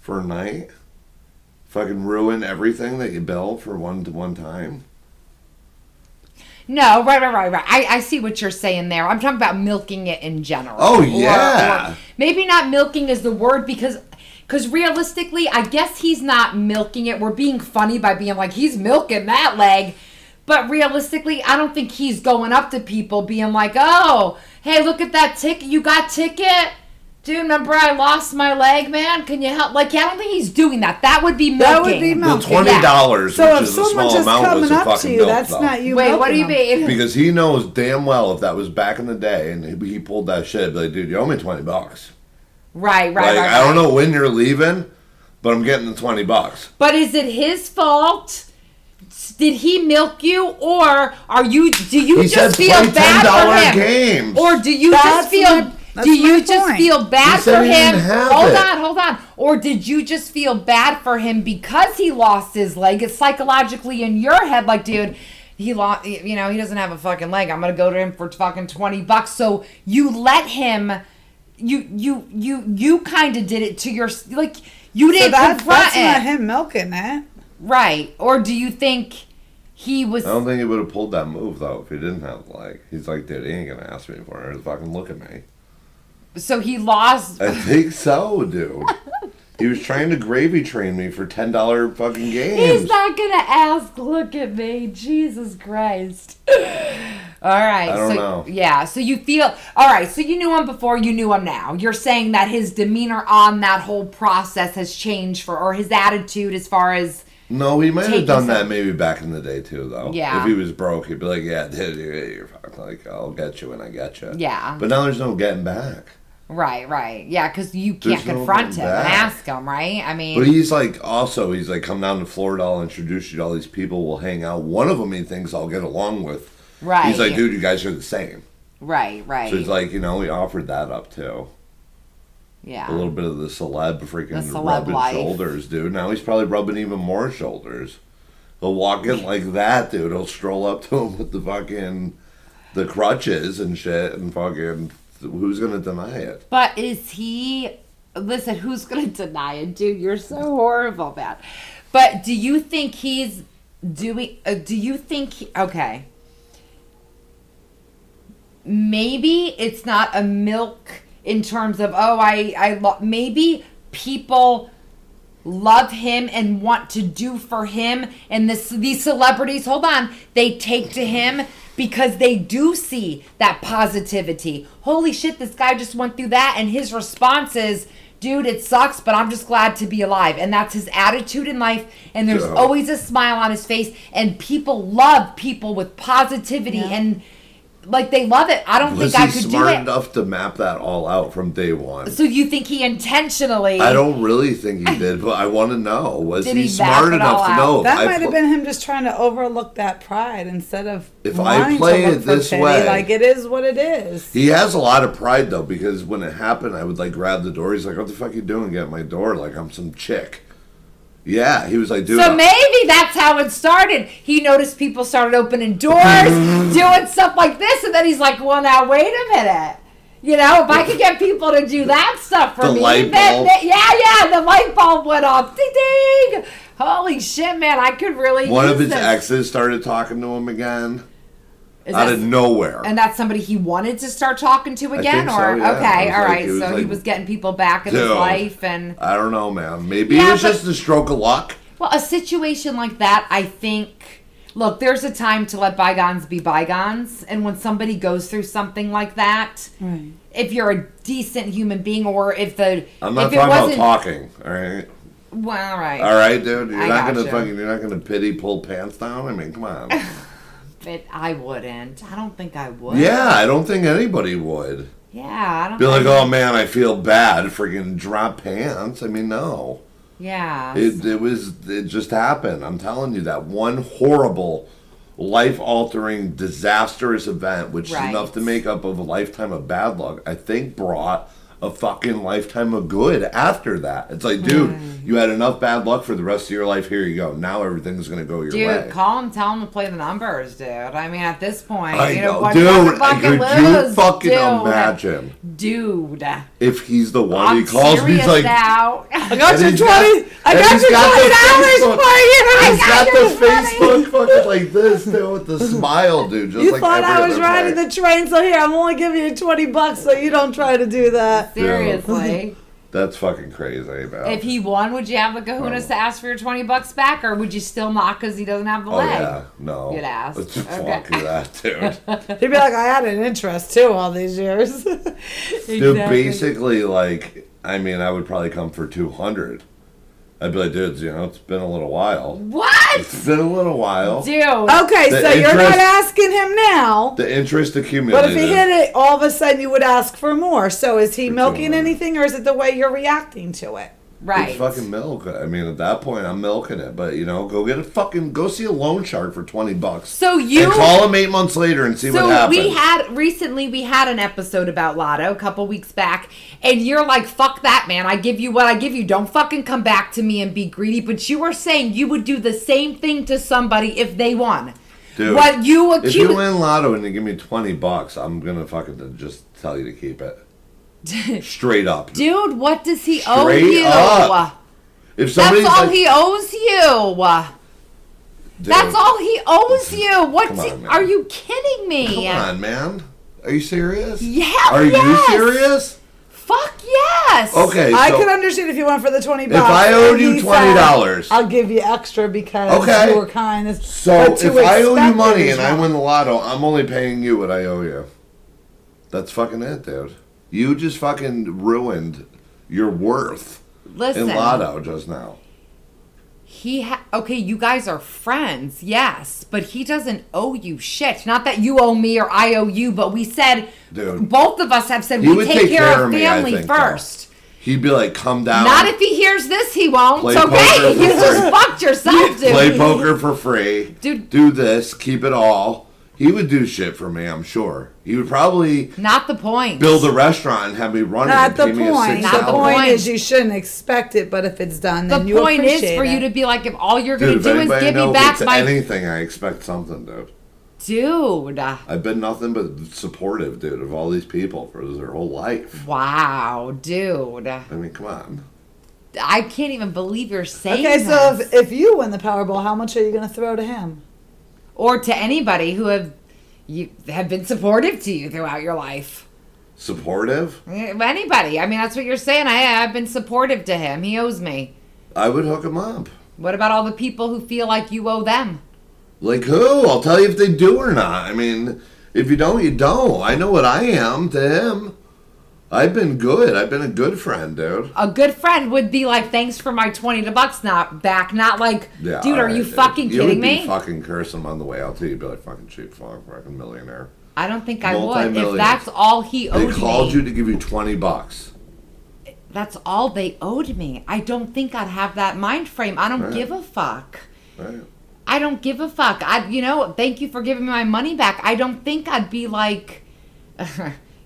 for a night. Fucking ruin everything that you built for one to one time. No, right, right, right, right. I, I see what you're saying there. I'm talking about milking it in general. Oh, Or- yeah. or maybe not milking is the word because because realistically, I guess he's not milking it. We're being funny by being like he's milking that leg. But realistically, I don't think he's going up to people being like, "Oh, hey, look at that ticket! You got ticket, dude. Remember I lost my leg, man? Can you help?" Like, I don't think he's doing that. That would be milking. That would be The milking. twenty dollars, So which if is a someone small just amount, was coming a up to fucking you, milk, that's though. not you. Wait, what do you milking mean? Because he knows damn well if that was back in the day and he he pulled that shit, I'd be like, dude, you owe me twenty bucks. Right, right, like right. I don't right. know when you're leaving, but I'm getting the twenty bucks. But is it his fault? Did he milk you, or are you? Do you He just said feel play ten bad dollar for him, games. or do you That's just feel? my- That's do you my just point. feel bad He for him? Hold it. on, hold on. Or did you just feel bad for him because he lost his leg? It's psychologically in your head, like, dude, he lost. You know, he doesn't have a fucking leg. I'm gonna go to him for fucking twenty bucks. So you let him. You you you you kind of did it to your like. You So didn't that, confront that's it, not him milking it. right? Or do you think he was? I don't think he would have pulled that move though if he didn't have the leg. He's like, dude, he ain't gonna ask me for it. Fucking look at me. So he lost. I think so, dude. he was trying to gravy train me for ten dollar fucking games. He's not gonna ask. Look at me, Jesus Christ. All right. I don't so, know. Yeah. So you feel all right. So you knew him before. You knew him now. You're saying that his demeanor on that whole process has changed for, or his attitude as far as. No, he might have done that maybe back in the day too, though. Yeah. If he was broke, he'd be like, "Yeah, dude, you're, you're fucking like, I'll get you when I get you." Yeah. But now there's no getting back. Right. Right. Yeah. Because you can't no confront going him and back. ask him. Right. I mean. But he's like, also, he's like, come down to Florida. I'll introduce you to all these people. We'll hang out. One of them he thinks I'll get along with. right. He's like, dude, you guys are the same. Right. Right. So he's like, you know, he offered that up too. yeah. A little bit of the celeb freaking The celeb rubbing life. shoulders, dude. Now he's probably rubbing even more shoulders. He'll walk in like that, dude. He'll stroll up to him with the fucking the crutches and shit, and fucking who's gonna deny it? But is he? Listen, who's gonna deny it, dude? You're so horrible, man. But do you think he's doing? Uh, do you think? He, okay. Maybe it's not a milk in terms of oh I I lo- maybe people love him and want to do for him. And this these celebrities hold on they take to him because they do see that positivity. Holy shit this guy just went through that and his response is dude it sucks but i'm just glad to be alive. And that's his attitude in life. And there's Yeah. always a smile on his face. And people love people with positivity Yeah. and like they love it i don't Was think i could do smart it enough to map that all out from day one? so you think he intentionally I don't really think he did, but I want to know: was Did he, he smart map it all enough to out? know? if That I might have pl- been him just trying to overlook that pride instead of If I wanting play to look it for this pity, way- like it is what it is. He has a lot of pride though, because when it happened, I would like grab the door. He's like, "What the fuck you doing? Get at my door like I'm some chick." Yeah, he was like, "Dude, So maybe that's how it started. He noticed people started opening doors, doing stuff like this, and then he's like, "Well, now wait a minute." You know, if I could get people to do that stuff for The me, light then, bulb. yeah, yeah, the light bulb went off. Ding, ding. Holy shit, man! I could really. one of his this. exes started talking to him again Is out that- of nowhere." and that's somebody he wanted to start talking to again, think so, or yeah. okay, It was all like- right. it was so he was getting people back in his life, and I don't know, man. Maybe Yeah, it was but- just a stroke of luck. Well, a situation like that, I think. Look, there's a time to let bygones be bygones, and when somebody goes through something like that, Right. if you're a decent human being, or if the I'm not if talking about wasn't, talking. All right, well, all right, all right, dude. You're I not gonna gotcha. fucking. You're not gonna pity pull pants down. I mean, come on. but I wouldn't. I don't think I would. yeah, I don't think anybody would yeah, I don't. be like, "Oh man, I feel bad." Freaking drop pants. I mean, no. yeah, It, it was it just happened. I'm telling you that one horrible, life altering, disastrous event, which Right. is enough to make up of a lifetime of bad luck. I think brought a fucking lifetime of good after that. It's like, dude, Hmm. you had enough bad luck for the rest of your life. Here you go. Now everything's gonna go your Dude, way. Dude, call him, tell him to play the numbers, dude. I mean, at this point, I you know, know, dude. you fucking Could lose, you fucking dude. imagine Dude, if he's the one I'm he calls me? He's like, now. I got you twenty. I got you got twenty dollars Facebook- for you. He's got your the money. Facebook fucking like this too with the smile, dude. Just You like thought I was riding play. the train, so here I'm only giving you twenty bucks, so you don't try to do that. Seriously. That's fucking crazy, man. If he won, would you have the kahunas Oh. to ask for your 20 bucks back, or would you still not because he doesn't have the oh leg? yeah, no. You'd ask. Fuck Okay. you, that dude. He'd be like, I had an interest too all these years. Dude, basically, like, I mean, I would probably come for two hundred. I'd be like, dude, you know, it's been a little while. What? It's been a little while. Dude. okay, The so you're not interest- asking him now. The interest accumulated But accumulated. if he hit it, all of a sudden you would ask for more. So is he milking anything, or is it the way you're reacting to it? Right. It's fucking milk. I mean, at that point, I'm milking it. But you know, go get a fucking go see a loan shark for twenty bucks. So you and call him eight months later and see So what happens. we had recently we had an episode about Lotto a couple weeks back, and you're like, "Fuck that, man! I give you what I give you. Don't fucking come back to me and be greedy." But you were saying you would do the same thing to somebody if they won. Dude, what you if you win lotto and you give me twenty bucks, I'm gonna fucking just tell you to keep it. Straight up. Dude, what does he owe Straight you? up. If That's all like, he owes you. Dude, That's all he owes you. What's Come he, are you kidding me? Come on, man. Are you serious? Yeah, Are yes. you serious? Fuck yes. Okay. I so, could understand if you went for the twenty bucks. If I owed you twenty dollars, I'll give you extra because Okay. you were kind. So But to if I owe you money and I win the lotto, I'm only paying you what I owe you. That's fucking it, dude. You just fucking ruined your worth Listen. in lotto just now. He ha- okay, you guys are friends, yes, but he doesn't owe you shit. Not that you owe me or I owe you, but we said Dude. both of us have said we take, take care, care of me, family think, though. first. He'd be like, "Come down, Not if he hears this, he won't. Play It's okay. You just fucked yourself, dude. play poker for free, Dude. do this, keep it all." He would do shit for me, I'm sure. He would probably Not the point. build a restaurant and have me run it Not and the pay me a point. six Not The the point point. is you shouldn't expect it, but if it's done, the then you point is appreciate for you to be like, if all you're gonna do is anybody give me knows back it's my anything, I expect something, dude. dude. I've been nothing but supportive, dude, of all these people for their whole life. Wow, dude. I mean, come on. I can't even believe you're saying Okay, so this. if, if you win the Powerball, how much are you going to throw to him? Or to anybody who have you have been supportive to you throughout your life. Supportive? Eh, Anybody. I mean, that's what you're saying. I, I've been supportive to him. He owes me. I would hook him up. What about all the people who feel like you owe them? Like who? I'll tell you if they do or not. I mean, if you don't, you don't. I know what I am to him. I've been good. I've been a good friend, dude. A good friend would be like, "Thanks for my twenty bucks not back." Not like, Yeah, "Dude, are alright, you fucking you kidding would me?" Be fucking cursing him on the way out to you. Be like, fucking cheap fuck, fucking millionaire. I don't think I would. If that's all he owes me. They called me, you to give you 20 bucks. that's all they owed me. I don't think I'd have that mind frame. I don't Right. give a fuck. Right? I don't give a fuck. I, you know, thank you for giving me my money back. I don't think I'd be like,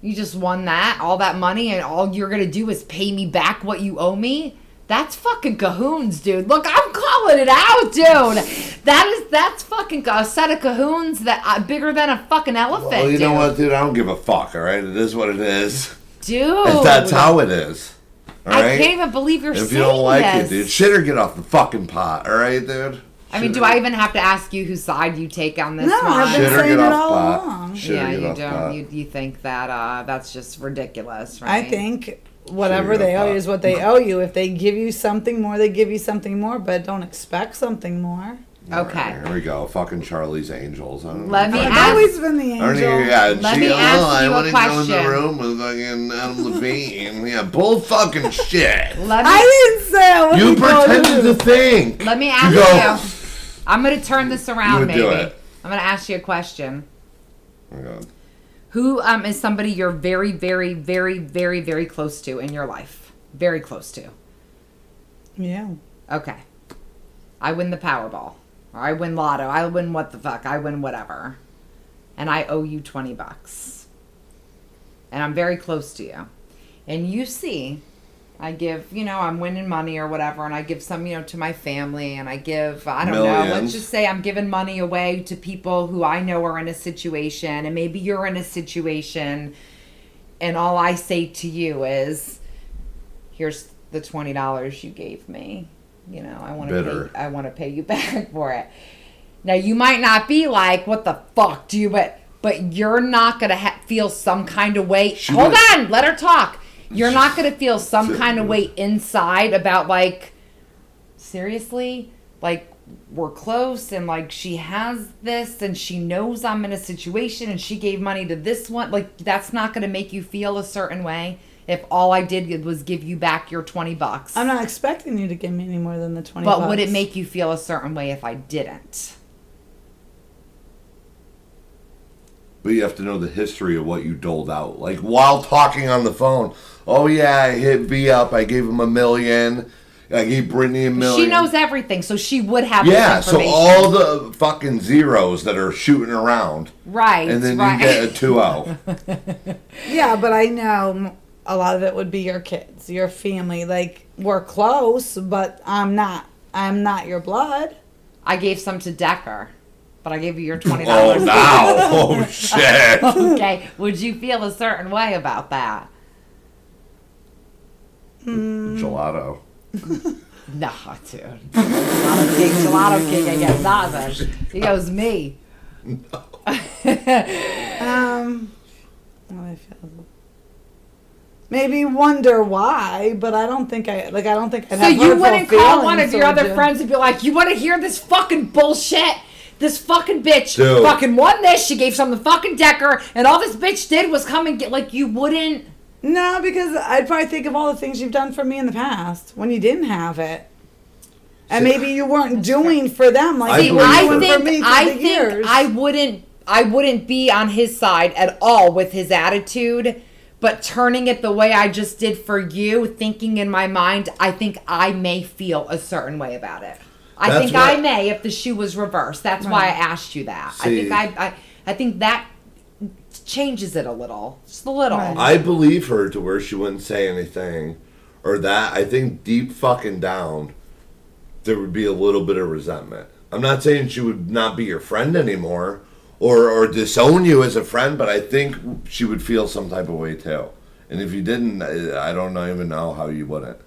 you just won that, all that money, and all you're gonna do is pay me back what you owe me. That's fucking cahoons, dude. Look, I'm calling it out, dude. That is that's fucking a set of cahoons that uh, bigger than a fucking elephant. Well, you dude. know what, dude? I don't give a fuck, all right? It is what it is. dude? If that's how it is. All I right? can't even believe you're If saying this. If you don't like this. it, dude, shit or get off the fucking pot, all right, dude? I mean, do I even have to ask you whose side you take on this No, one? I've been saying it all pot. along. Shit or yeah, you don't. You, you think that uh, that's just ridiculous, right? I think whatever they owe you is what they owe you. If they give you something more, they give you something more, but don't expect something more. Okay. Here we go. Fucking Charlie's Angels. I don't Let me I've ask- always been the angel. even, yeah, Let she, me oh, ask I you a want to go in question. the room with fucking Adam Levine. Yeah, bull fucking shit. Let me I didn't say I You wasn't pretended to think. let me ask You you. Go, I'm gonna turn this around, would maybe. do it. I'm gonna ask you a question. Oh my God. Who um is somebody you're very, very, very, very, very close to in your life? Very close to. Yeah. Okay. I win the Powerball. Or I win Lotto. I win what the fuck. I win whatever. And I owe you 20 bucks. And I'm very close to you. And you see, I give, you know, I'm winning money or whatever, and I give some, you know, to my family, and I give, I don't know, let's just say I'm giving money away to people who I know are in a situation, and maybe you're in a situation, and all I say to you is, here's the twenty dollars you gave me. You know, I want to pay. I want to pay you back for it. Now you might not be like, "What the fuck do you?" But but you're not gonna ha- feel some kind of way. She Hold was- on, let her talk. You're not gonna feel some kind of way inside about like, seriously, like we're close and like she has this and she knows I'm in a situation and she gave money to this one. Like that's not gonna make you feel a certain way. If all I did was give you back your twenty bucks, I'm not expecting you to give me any more than the 20 but would it make you feel a certain way if I didn't? But you have to know the history of what you doled out. Like while talking on the phone, oh yeah, I hit V up, I gave him a million. I gave Brittany a million. She knows everything, so she would have Yeah, this so all the fucking zeros that are shooting around, right, and then right. you get a two oh. Yeah, but I know a lot of it would be your kids, your family. Like we're close, but I'm not. I'm not your blood. I gave some to Decker, but I gave you your twenty dollars. oh now, oh shit! okay, would you feel a certain way about that? Gelato. nah, dude. Gelato King, Gelato King ain't got nothing. He goes me. Um, what I feel. Maybe wonder why, but I don't think I like. I don't think I'd So you wouldn't call one of your other friends and be like, "You want to hear this fucking bullshit? This fucking bitch Dude. fucking won this. She gave some to fucking Decker, and all this bitch did was come and get like you wouldn't." No, because I'd probably think of all the things you've done for me in the past when you didn't have it, and See, maybe you weren't doing for them like I you were I doing it. for me through I the think years. I wouldn't I wouldn't be on his side at all with his attitude, but turning it the way I just did for you, thinking in my mind, I think I may feel a certain way about it. I That's think I may if the shoe was reversed. That's why I asked you that. I think I, I I think that changes it a little, just a little. Right. I believe her to where she wouldn't say anything, or that. I think deep fucking down, there would be a little bit of resentment. I'm not saying she would not be your friend anymore, or or disown you as a friend, but I think she would feel some type of way too. And if you didn't, I I don't even know how you wouldn't.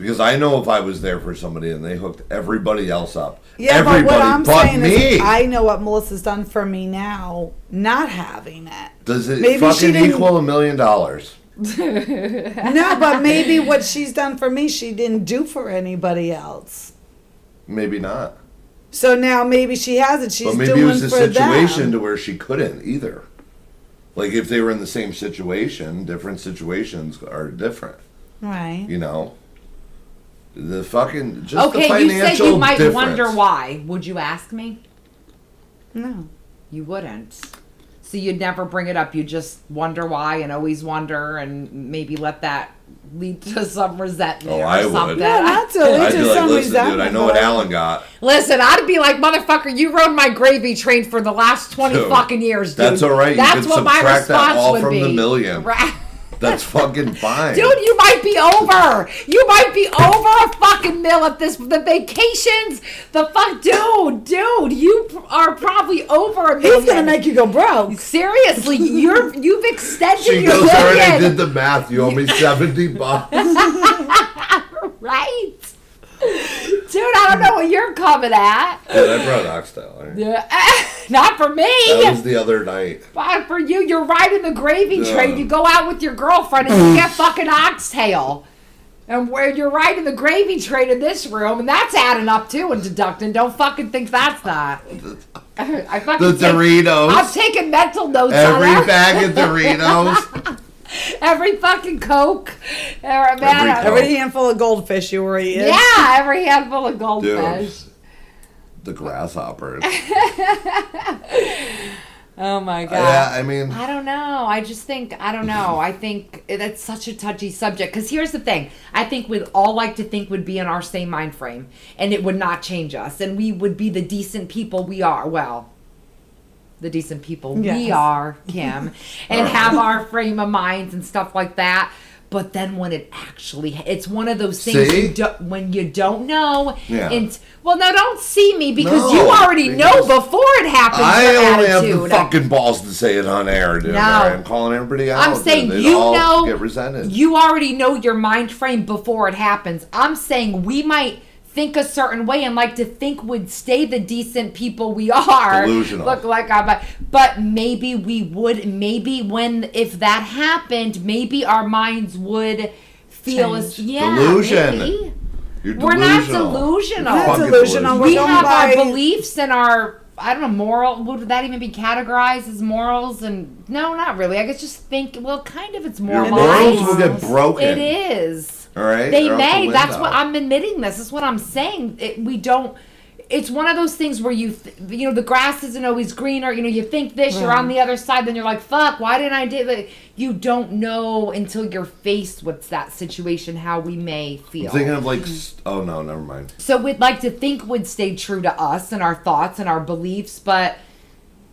Because I know if I was there for somebody and they hooked everybody else up, Yeah, everybody but what I'm but saying me. is, I know what Melissa's done for me now, not having it. Does it Maybe fucking equal a million dollars? No, but maybe what she's done for me, she didn't do for anybody else. Maybe not. So now maybe she has it. She's But maybe doing it was a situation them. to where she couldn't either. Like if they were in the same situation, different situations are different. right. You know, the fucking just the Okay, you said you might difference. wonder why. Would you ask me? No. You wouldn't. So you'd never bring it up. You just wonder why and always wonder and maybe let that lead to some resentment Oh, or I would. something. No, not to lead I'd to be like, some listen, dude, I know what Alan got. Listen, I'd be like, motherfucker, you rode my gravy train for the last 20 Dude, fucking years, dude. that's all right. That's can what my response that response all would from be. the million. Right. That's fucking fine. Dude, you might be over. You might be over a fucking mill at this. The vacations, the fuck, dude, dude, you are probably over a million. He's gonna make you go broke. Seriously, you're you've extended she your goes, all right, I million. did the math. You owe me seventy bucks. right? Dude, I don't know what you're coming at. Dude, I brought oxtail. right? Yeah, Not for me. That was the other night. But for you, you're riding the gravy Yeah. train. You go out with your girlfriend and you get fucking oxtail. And where you're riding the gravy train in this room, and that's adding up too and deducting. Don't fucking think that's not. I fucking The take- Doritos. I'm taking mental notes Every bag of Doritos. every fucking Coke. Every, man, Every Coke. Every handful of goldfish you were eating. Yeah, every handful of Dude. goldfish. The grasshoppers. Oh my uh, god. Yeah, I mean, I don't know. I just think I don't know. I think that's such a touchy subject because here's the thing. I think we'd all like to think would be in our same mind frame, and it would not change us, and we would be the decent people we are. Well, the decent people we are, Kim, and have our frame of minds and stuff like that. But then when it actually, it's one of those things you don't, when you don't know. Yeah. And well, no, don't see me because No, you already know before it happens. I your only have attitude. the fucking balls to say it on air, dude. No. I'm calling everybody out. I'm saying dude. You all know get resented. you already know your mind frame before it happens. I'm saying we might think a certain way and like to think would stay the decent people we are. Delusional. Look like I'm but maybe we would maybe when if that happened, maybe our minds would feel as Change. yeah. Delusion. maybe. You're We're not delusional. delusional. Not delusional. delusional. We're we have by, our beliefs and our I don't know moral. Would that even be categorized as morals? And no, not really. I guess just think. Well, kind of. It's Your moral. morals will get broken. It is. All right. They They're the may. That's what I'm admitting. This is what I'm saying. It, we don't. it's one of those things where you th- you know the grass isn't always greener you know you think this you're on the other side then you're like fuck why didn't i do that you don't know until you're faced with that situation how we may feel I'm thinking of like, s- oh no, never mind. so we'd like to think would stay true to us and our thoughts and our beliefs but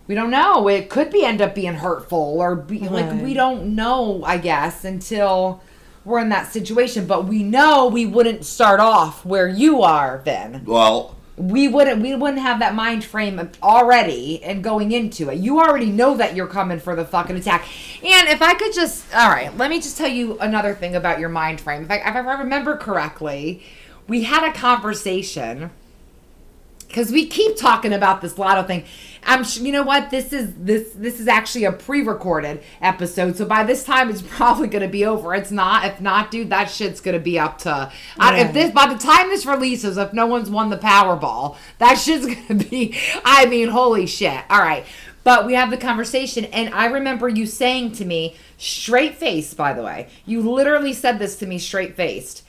we don't know it could be end up being hurtful or be like we don't know i guess until we're in that situation but we know we wouldn't start off where you are then Well, we wouldn't we wouldn't have that mind frame already and going into it. You already know that you're coming for the fucking attack. And if I could just all right, let me just tell you another thing about your mind frame. If I, if I remember correctly, we had a conversation because we keep talking about this lotto thing. I'm you know what this is this this is actually a pre-recorded episode, so by this time it's probably gonna be over. It's not. If not, dude, that shit's gonna be up to. I, if this by the time this releases, if no one's won the Powerball, that shit's gonna be. I mean, holy shit! All right. But we have the conversation, and I remember you saying to me, straight face. by the way, you literally said this to me straight faced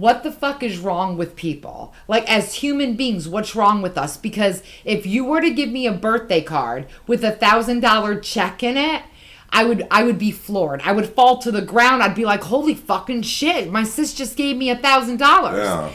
what the fuck is wrong with people? Like, as human beings, what's wrong with us? Because if you were to give me a birthday card with a thousand dollar check in it, I would I would be floored. I would fall to the ground. I'd be like, holy fucking shit! My sis just gave me a thousand dollars. yeah.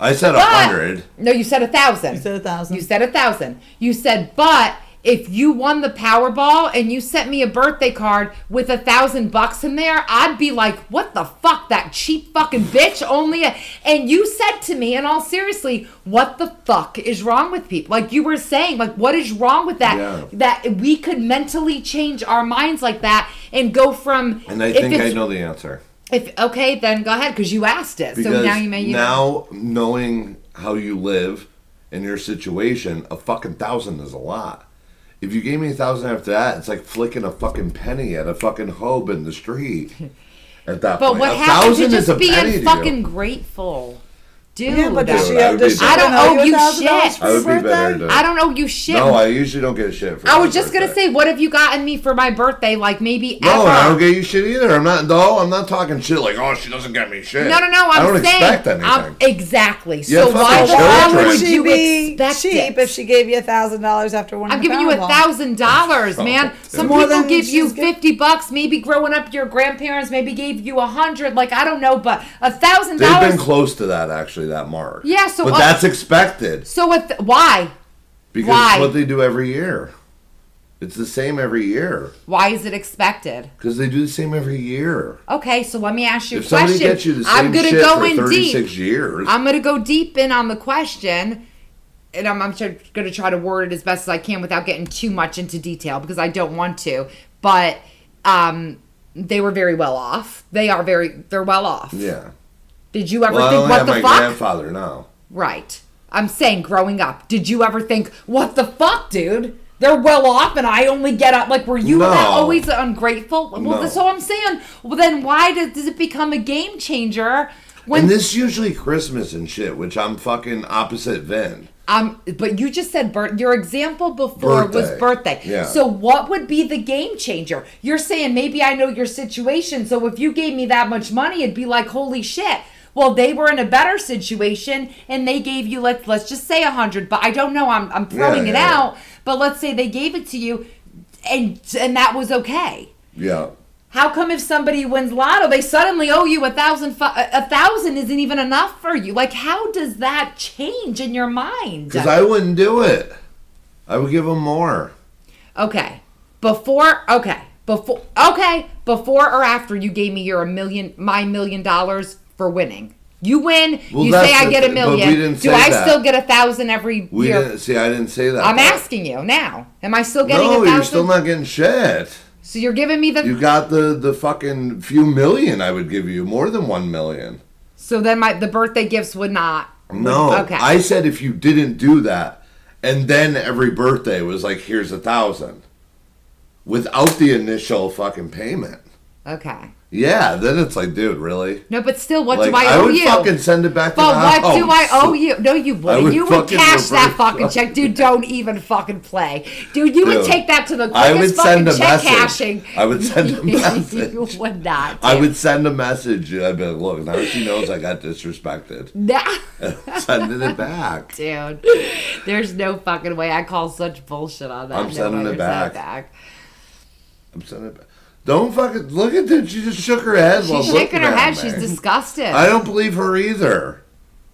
I said a hundred. no, you said a thousand. You said a thousand. You said a thousand. You said, but if you won the Powerball and you sent me a birthday card with a thousand bucks in there, I'd be like, what the fuck, that cheap fucking bitch? Only a. And you said to me, in all seriously, what the fuck is wrong with people? Like you were saying, like what is wrong with that? Yeah. That we could mentally change our minds like that and go from. And I think I know the answer. If okay, then go ahead because you asked it. Because so now you may. You now knowing how you live in your situation, a fucking thousand is a lot. If you gave me a thousand after that, it's like flicking a fucking penny at a fucking hobe in the street. At that But point, what a happened to thousand is just a penny being to fucking you. grateful? Dude, yeah, but does she I have would does she I don't owe owe you $1,000 shit. for I would be birthday? better to. I don't owe you shit. No, I usually don't get shit for. I was just gonna say, what have you gotten me for my birthday? Like maybe No, ever. I don't get you shit either. I'm not. No, I'm not talking shit like, oh, she doesn't get me shit. no, no, no. I'm I don't saying expect anything. I'm- exactly. Yeah, so fucking why the hell Why would would she you be expect cheap it? if she gave you a thousand dollars after winning I'm giving you a thousand dollars, man. Some More people give you she's get- fifty bucks. Maybe growing up, your grandparents maybe gave you a hundred. Like I don't know, but a thousand dollars. They've dollars. been close to that actually, that mark. Yeah, so, but uh, that's expected So with why? because why? what they do every year. It's the same every year Why is it expected? because they do the same every year. Okay, so let me ask you a If somebody question. gets you the same I'm gonna shit go for in 36 deep. years, I'm gonna go deep in on the question, and I'm, I'm gonna try to word it as best as I can without getting too much into detail because I don't want to. But um, they were very well off. They are very. They're well off. yeah. Did you ever Well, think what the my fuck? grandfather now. Right. I'm saying growing up, did you ever think what the fuck, dude? They're well off, and I only get up. Like, were you No. that always ungrateful? Well, No. so I'm saying, well, then why does, does it become a game changer when and this usually Christmas and shit, which I'm fucking opposite Vin. Um, but you just said birth. Your example before was Birthday. birthday. Yeah. So what would be the game changer? You're saying maybe I know your situation. So if you gave me that much money, it'd be like holy shit. Well, they were in a better situation and they gave you let's let's just say a hundred. But I don't know. I'm I'm throwing Yeah, it yeah. out. But let's say they gave it to you, and and that was okay. Yeah. How come if somebody wins lotto, they suddenly owe you a thousand? A a thousand isn't even enough for you. Like, how does that change in your mind? Because I wouldn't do it. I would give them more. Okay. Before okay. Before okay. Before or after you gave me your a million my million dollars for winning. You win, Well, you say I get a thing, but we million. Do I that. still get a thousand every We year? didn't see. I didn't say that. I'm part. asking you now. Am I still getting No, a thousand? you're still not getting shit. so you're giving me the You got the the fucking few million. I would give you more than one million. So then my the birthday gifts would not No, Okay. I said if you didn't do that, and then every birthday was like, here's a thousand, without the initial fucking payment. Okay. Yeah, then it's like, dude, really? No, but still, what Like, do I owe you? I would you? fucking send it back to But what house. do I owe you? No, you wouldn't. would you would cash that fucking check, dude. Don't even fucking play, dude. You would take that to the I would send fucking a check message. cashing. I would send a message. you would not. I would send a message. I'd be like, look, now she knows I got disrespected. Nah. Sending it back. Dude, there's no fucking way. I call such bullshit on that. I'm No sending it send back. I'm sending it back. Don't fucking look at that. She just shook her head. She's looking shaking her at head. me. She's disgusted. I don't believe her either.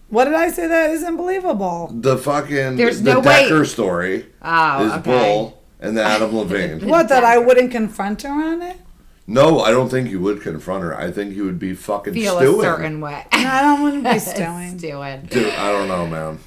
What did I say that isn't believable? The fucking There's the no way- Decker story Oh, is okay. bull, and the Adam Levine. What, that I wouldn't confront her on it? No, I don't think you would confront her. I think you would be fucking Feel stewing. a certain way. I don't want to be stewing. Stewing. Dude, I don't know, man.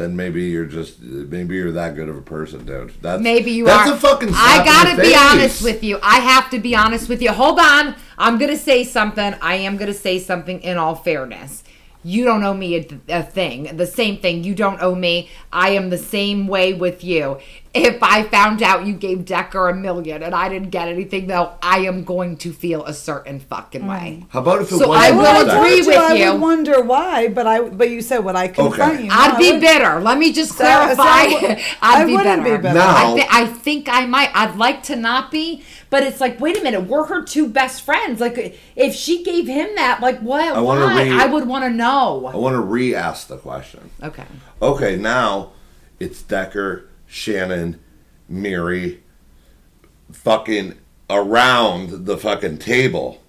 Then maybe you're just maybe you're that good of a person, dude. That's Maybe you that's are. a fucking. I gotta be honest with you. I have to be honest with you. Hold on. I'm gonna say something. I am gonna say something in all fairness. You don't owe me a, a thing. The same thing. You don't owe me. I am the same way with you. If I found out you gave Decker a million and I didn't get anything, though, I am going to feel a certain fucking way. Mm. How about if it So was? I a will I Decker? agree told you with I you. would wonder why, but I but you said would I confront Okay. you? I'd I be would- bitter. Let me just So- so I clarify. would- I'd I be wouldn't be bitter. bitter. Now- I, thi- I think I might. I'd like to not be, but it's like, wait a minute. We're her two best friends. Like, if she gave him that, like, what? I wanna why? re- I would want to know. I want to re-ask the question. Okay. Okay, now it's Decker, Shannon, Mary, fucking around the fucking table.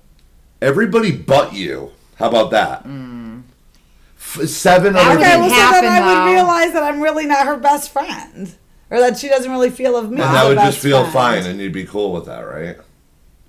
Everybody but you. How about that? F- seven That other would Okay, people. well, so happen, then I would realize that I'm really not her best friend, or that she doesn't really feel of me. and that would just feel friend. fine, and you'd be cool with that, right?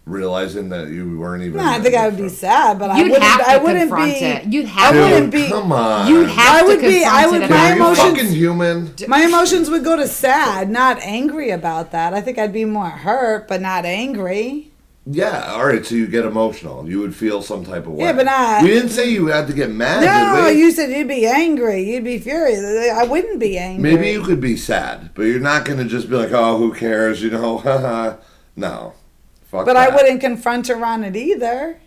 Realizing that you weren't even. No, I think I would be sad, but I You'd wouldn't. have to I wouldn't confront be. it. You'd I have Dude, to. wouldn't be. come on. You'd have I to be- I confront would- it. Dude, my are emotions- fucking human? My emotions would go to sad, not angry about that. I think I'd be more hurt, but not angry. Yeah, all right. So you get emotional. You would feel some type of way. Yeah, but not- We didn't say you had to get mad. No, did we? you said you'd be angry. You'd be furious. I wouldn't be angry. Maybe you could be sad, but you're not going to just be like, "Oh, who cares?" You know? haha. no, fuck. But I wouldn't confront her on it either.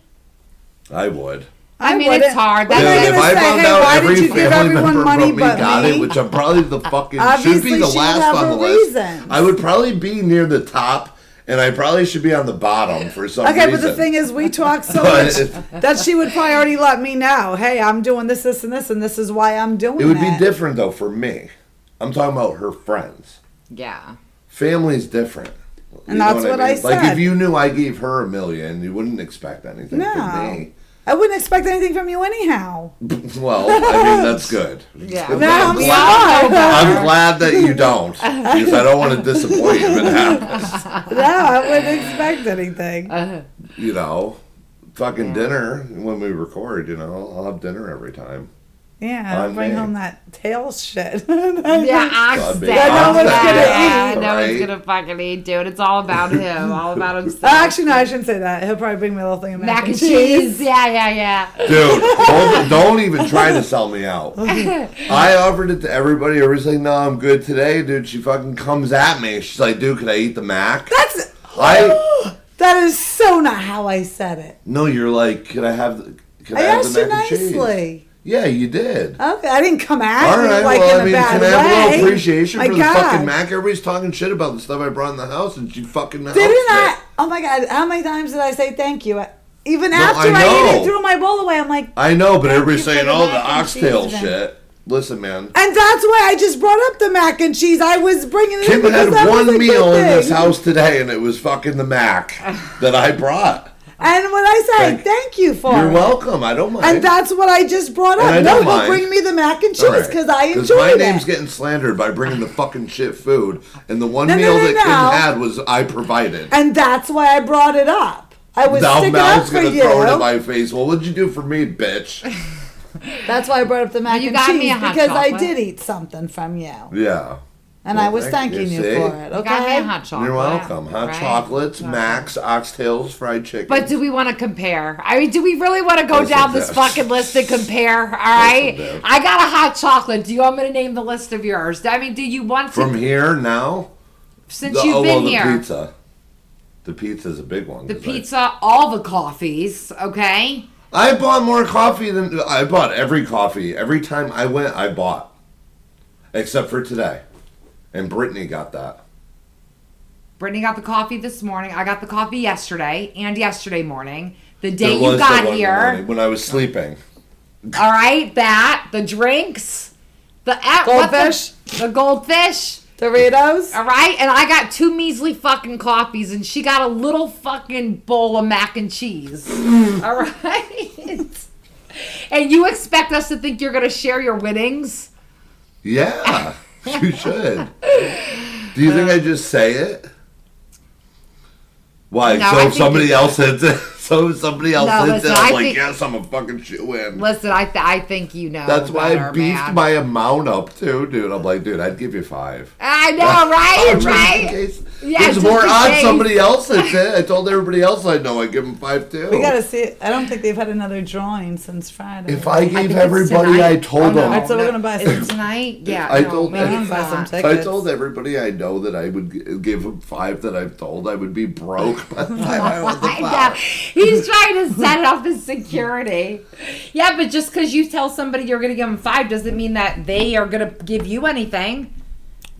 I would. I mean, wouldn't. it's hard. What Dude, am I That's- if gonna I say? found Hey, out why every did you give family everyone member money but me but got me? it, which I'm probably the fucking should Obviously, be the she would last have on her the list. reasons. I would probably be near the top, and I probably should be on the bottom for some reason. Okay, reason. but the thing is, we talk so But much it- that she would probably already let me know. Hey, I'm doing this, this, and this, and this is why I'm doing it It would be different though for me. I'm talking about her friends. Yeah. Family's different. And that's what I Like said. Like if you knew I gave her a million, you wouldn't expect anything No. from me. I wouldn't expect anything from you anyhow. Well, I mean that's good. Yeah. I'm No, I'm glad- all know sorry. I'm glad that you don't, because I don't want to disappoint you if it happens. No, I wouldn't expect anything. Uh-huh. You know, fucking dinner when we record. You know, I'll have dinner every time. Yeah, I'll on bring me. home that tail shit. Yeah, God, oxtail. baby. That no one's gonna yeah, eat, No one's gonna fucking eat, dude. It's all about him. All about himself. Actually, no, I shouldn't say that. He'll probably bring me a little thing of mac and cheese. Yeah, yeah, yeah. Dude, don't, don't even try to sell me out. I offered it to everybody. Everybody's like, "No, I'm good today, dude." She fucking comes at me. She's like, "Dude, can I eat the mac?" That's I that is so not how I said it. no. You're like, "Can I have? the- Can I, I have asked the you mac and cheese?" nicely. Yeah, you did. Okay, I didn't come at All you right. like well, in I a mean, bad can I have a way. little appreciation My for the fucking mac? Everybody's talking shit about the stuff I brought in the house, and she fucking Didn't housed I? Oh my god! How many times did I say thank you? Even after I I, ate know. it, threw my bowl away. I'm like, I know, but Thank everybody's you for saying, the "Oh, the mac and oxtail cheese, then." shit." Listen, man. and that's why I just brought up the mac and cheese. I was bringing it Kim in had that was a one good meal in this thing. house today, and it was fucking the mac that I brought. And when I say Thank- thank, you for You're it. welcome. I don't mind. And that's what I just brought And I up. No, don't he'll mind. bring me the mac and All cheese right. because I 'Cause enjoyed my name's getting slandered by bringing the fucking shit food, and the one No, no, meal no, that Kim had was I provided. and that's why I brought it up. I was now sticking up Mel's for gonna you. throw it in my face. Well, what'd you do for me, bitch? That's why I brought up the mac You and got me cheese a hot because I did eat something from you, Yeah. And Well, I was thank thanking you, you, for it. You got me Okay. a hot chocolate. You're welcome. Hot right? chocolates, Max, oxtails, fried chicken. But do we want to compare? I mean, do we really want to go Listen, down this fucking list and compare? All right. I got a hot chocolate. Do you want me to name the list of yours? I mean, do you want to? From here now, since the, you've oh, been well, here. the pizza. The pizza's a big one. the 'cause I- pizza, all the coffees, okay? I, bought more coffee than I bought every coffee. Every time I went, I bought. Except for today. And Brittany got that. Brittany got the coffee this morning. I got the coffee yesterday and yesterday morning. The day you got here, morning When I was sleeping. all right, that, the drinks, the what the- Goldfish? the goldfish. Doritos. All right, and I got two measly fucking coffees, and she got a little fucking bowl of mac and cheese. Mm. All right, and you expect us to think you're gonna share your winnings? Yeah, you should. Do you think I just say it? Why? No, so think if somebody else hits it, so somebody else No, hits listen, I'm I like, think- yes, I'm a fucking shoe in. Listen, I th- I think you know. That's why I beefed man. my amount up too, dude. I'm like, dude, I'd give you five. I know, right? just in right? case. Yeah, There's just more in odds case. somebody else hits it. I told everybody else I know I give them five too. We gotta see. I don't think they've had another drawing since Friday. If I gave it's everybody. I told Oh, no, them, Alright, so we're gonna buy some- it tonight? Yeah. I no, told- maybe I'm gonna it's buy some tickets. I told everybody I know that I would give them five that I've told, I would be broke by the time I was the five. He's trying to set up his security. Yeah, but just because you tell somebody you're going to give them five doesn't mean that they are going to give you anything.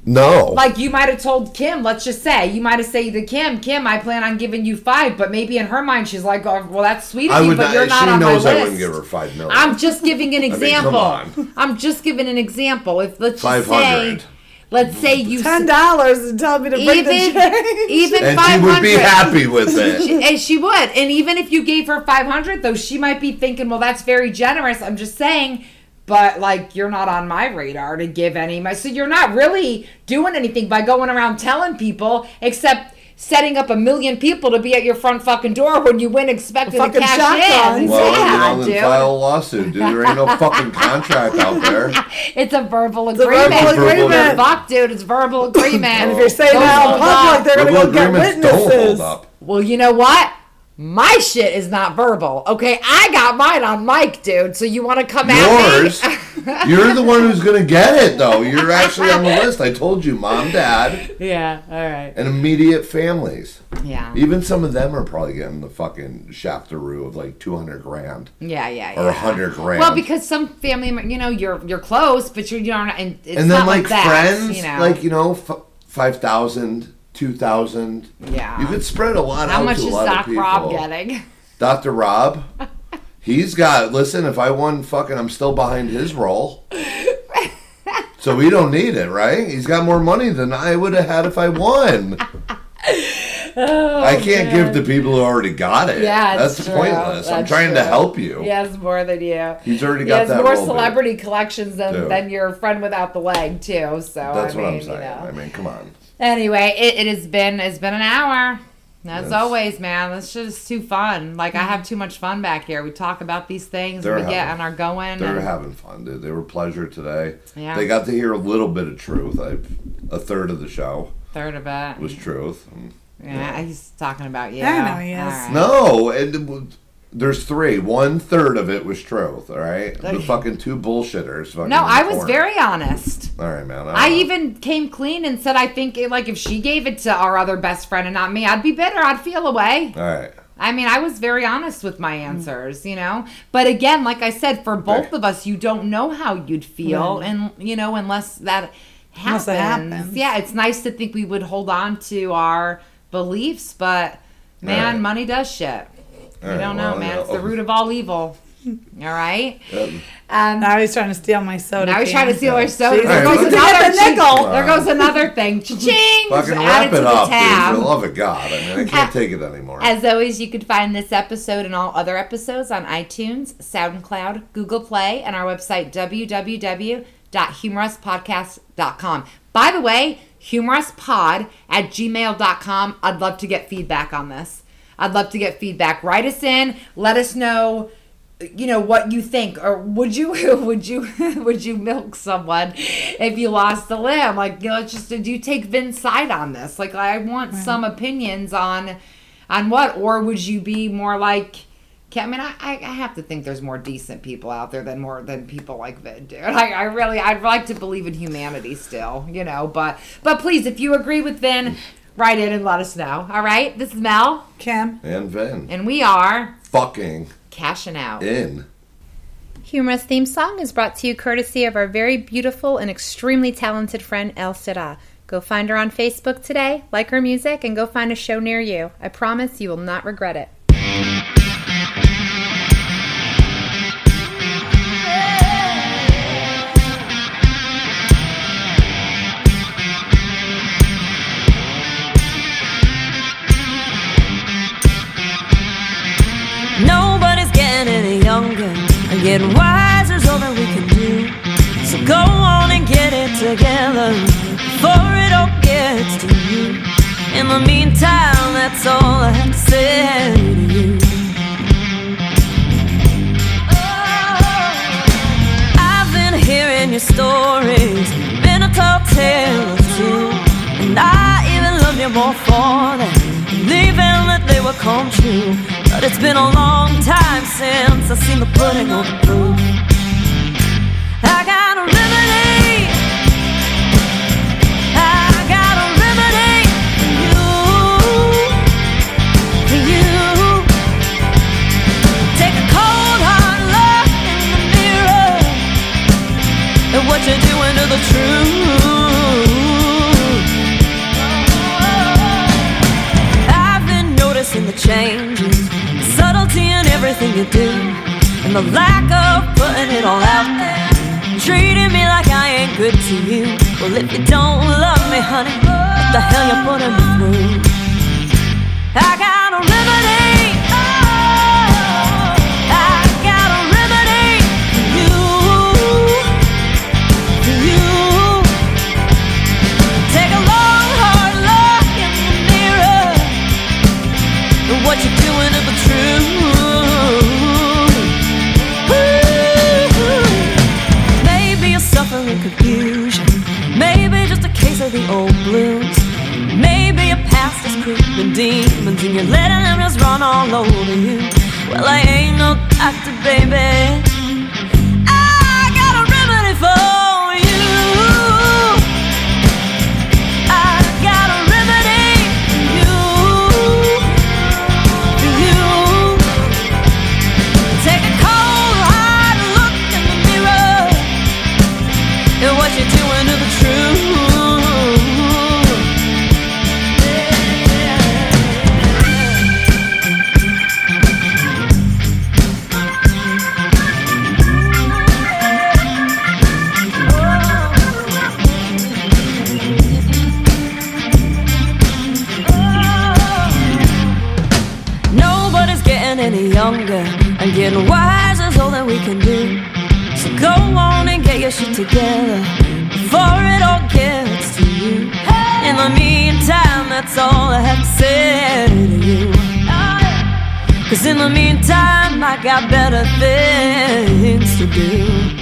No. Like you might have told Kim, let's just say, you might have said to Kim, Kim, I plan on giving you five, but maybe in her mind she's like, oh, well, that's sweet of you, but not. you're not she on knows my I list. wouldn't give her five million. I'm just giving an example. on. I'm just giving an example. If let's just say, hundred. Let's say you ten dollars and tell me to break the even change. even and she would be happy with it. She, and she would. And even if you gave her 500, though, she might be thinking, well, that's very generous. I'm just saying. But, like, you're not on my radar to give any. my- So you're not really doing anything by going around telling people, except setting up a million people to be at your front fucking door when you win expecting to Fucking cash shotguns. in. well, yeah, you know, then dude. file a lawsuit, dude. There ain't no fucking contract out there. It's a verbal a agreement. verbal agreement. Fuck, dude. It's verbal agreement. and if you're saying Those that hold out public, they're gonna go get agreements don't hold witnesses. up. Well, you know what? My shit is not verbal. Okay, I got mine on mic, dude. So you want to come Yours. at me? You're the one who's gonna get it, though. You're actually on the list. I told you, mom, dad, yeah. All right. and immediate families. Yeah. Even some of them are probably getting the fucking shaftaroo of like two hundred grand Yeah, yeah, yeah. or a hundred grand. Well, because some family, you know, you're you're close, but you're you're not, and it's and then not like, like, that, friends, you know. like you know, f- five thousand, two thousand. yeah. You could spread a lot How out much to a is lot Doc of people. Rob getting? Dr. Rob, he's got. Listen, if I won, fucking, I'm still behind his role. So we don't need it, right? He's got more money than I would have had if I won. Oh, I can't give to people who already got it. Oh, Yeah, that's true. pointless. I'm That's trying to help you. He has more than you. He's already He got has that more celebrity collections than, Dude. than your friend without the leg too. So That's I what mean, I'm saying. You know. I mean, come on. Anyway, it, it has been it's been an hour. As Yes. always, man, this shit is too fun. Like I mm-hmm. have too much fun back here. We talk about these things, They're we get having- on our going. They're and- having fun, dude. They were pleasure today. Yeah. They got to hear a little bit of truth. I, a third of the show third of it. was truth. And- yeah, he's talking about you. I know he is. All right. No, and it was- there's three. One third of it was truth. All right, the fucking two bullshitters. Fucking No, I was corner. very honest. All right, man. I don't even came clean and said I think it, like if she gave it to our other best friend and not me, I'd be bitter. I'd feel away. All right. I mean, I was very honest with my answers, you know. But again, like I said, for both Right. of us, you don't know how you'd feel, Right. and you know, unless that happens. Unless it happens. Yeah, it's nice to think we would hold on to our beliefs, but man, Right. money does shit. All you right, don't know, well, man. yeah, It's the root of all evil. All right. Um, Now he's trying to steal my soda. now he's trying to steal our soda. See, There All right, goes let's another get the nickel. There goes another thing. Cha-ching! fucking wrap add it to the up, dude. tab. For the love of God. I mean, I can't take it anymore. As always, you can find this episode and all other episodes on iTunes, SoundCloud, Google Play, and our website, www.humourouspodcast.com. By the way, humourouspod at gmail.com. I'd love to get feedback on this. I'd love to get feedback. Write us in. Let us know you know what you think or would you would you would you milk someone if you lost a limb like you know it's just do you take Vin's side on this like I want some opinions on on what or would you be more like I mean, I, I I have to think there's more decent people out there than more than people like Vin, dude. I, I really, I'd like to believe in humanity still, you know. But, but please, if you agree with Vin, write in and let us know. All right, this is Mel, Kim. And Vin. and we are Fucking cashing out. in. Humorous theme song is brought to you courtesy of our very beautiful and extremely talented friend El Sira. Go find her on Facebook today, like her music, and go find a show near you. I promise you will not regret it. Getting wiser's all that we can do. So go on and get it together before it all gets to you. In the meantime, that's all I have to say to you. Oh, I've been hearing your stories, been a tall tale or two, and I even love you more for that, believing that they will come true. But it's been a long time since I've seen the pudding on the proof. I got a remedy. I got a remedy for you, for you. Take a cold hard look in the mirror at what you're doing to the truth. I've been noticing the changes, everything you do, and the lack of putting it all out there. Treating me like I ain't good to you. Well, if you don't love me, honey, what the hell you putting me through? I got a remedy. Confusion. Maybe just a case of the old blues. Maybe your past is creeping demons and you're letting them just run all over you. Well, I ain't no doctor, baby. And wise wiser's all that we can do. So go on and get your shit together before it all gets to you. In the meantime, that's all I have to say to you. Cause in the meantime, I got better things to do.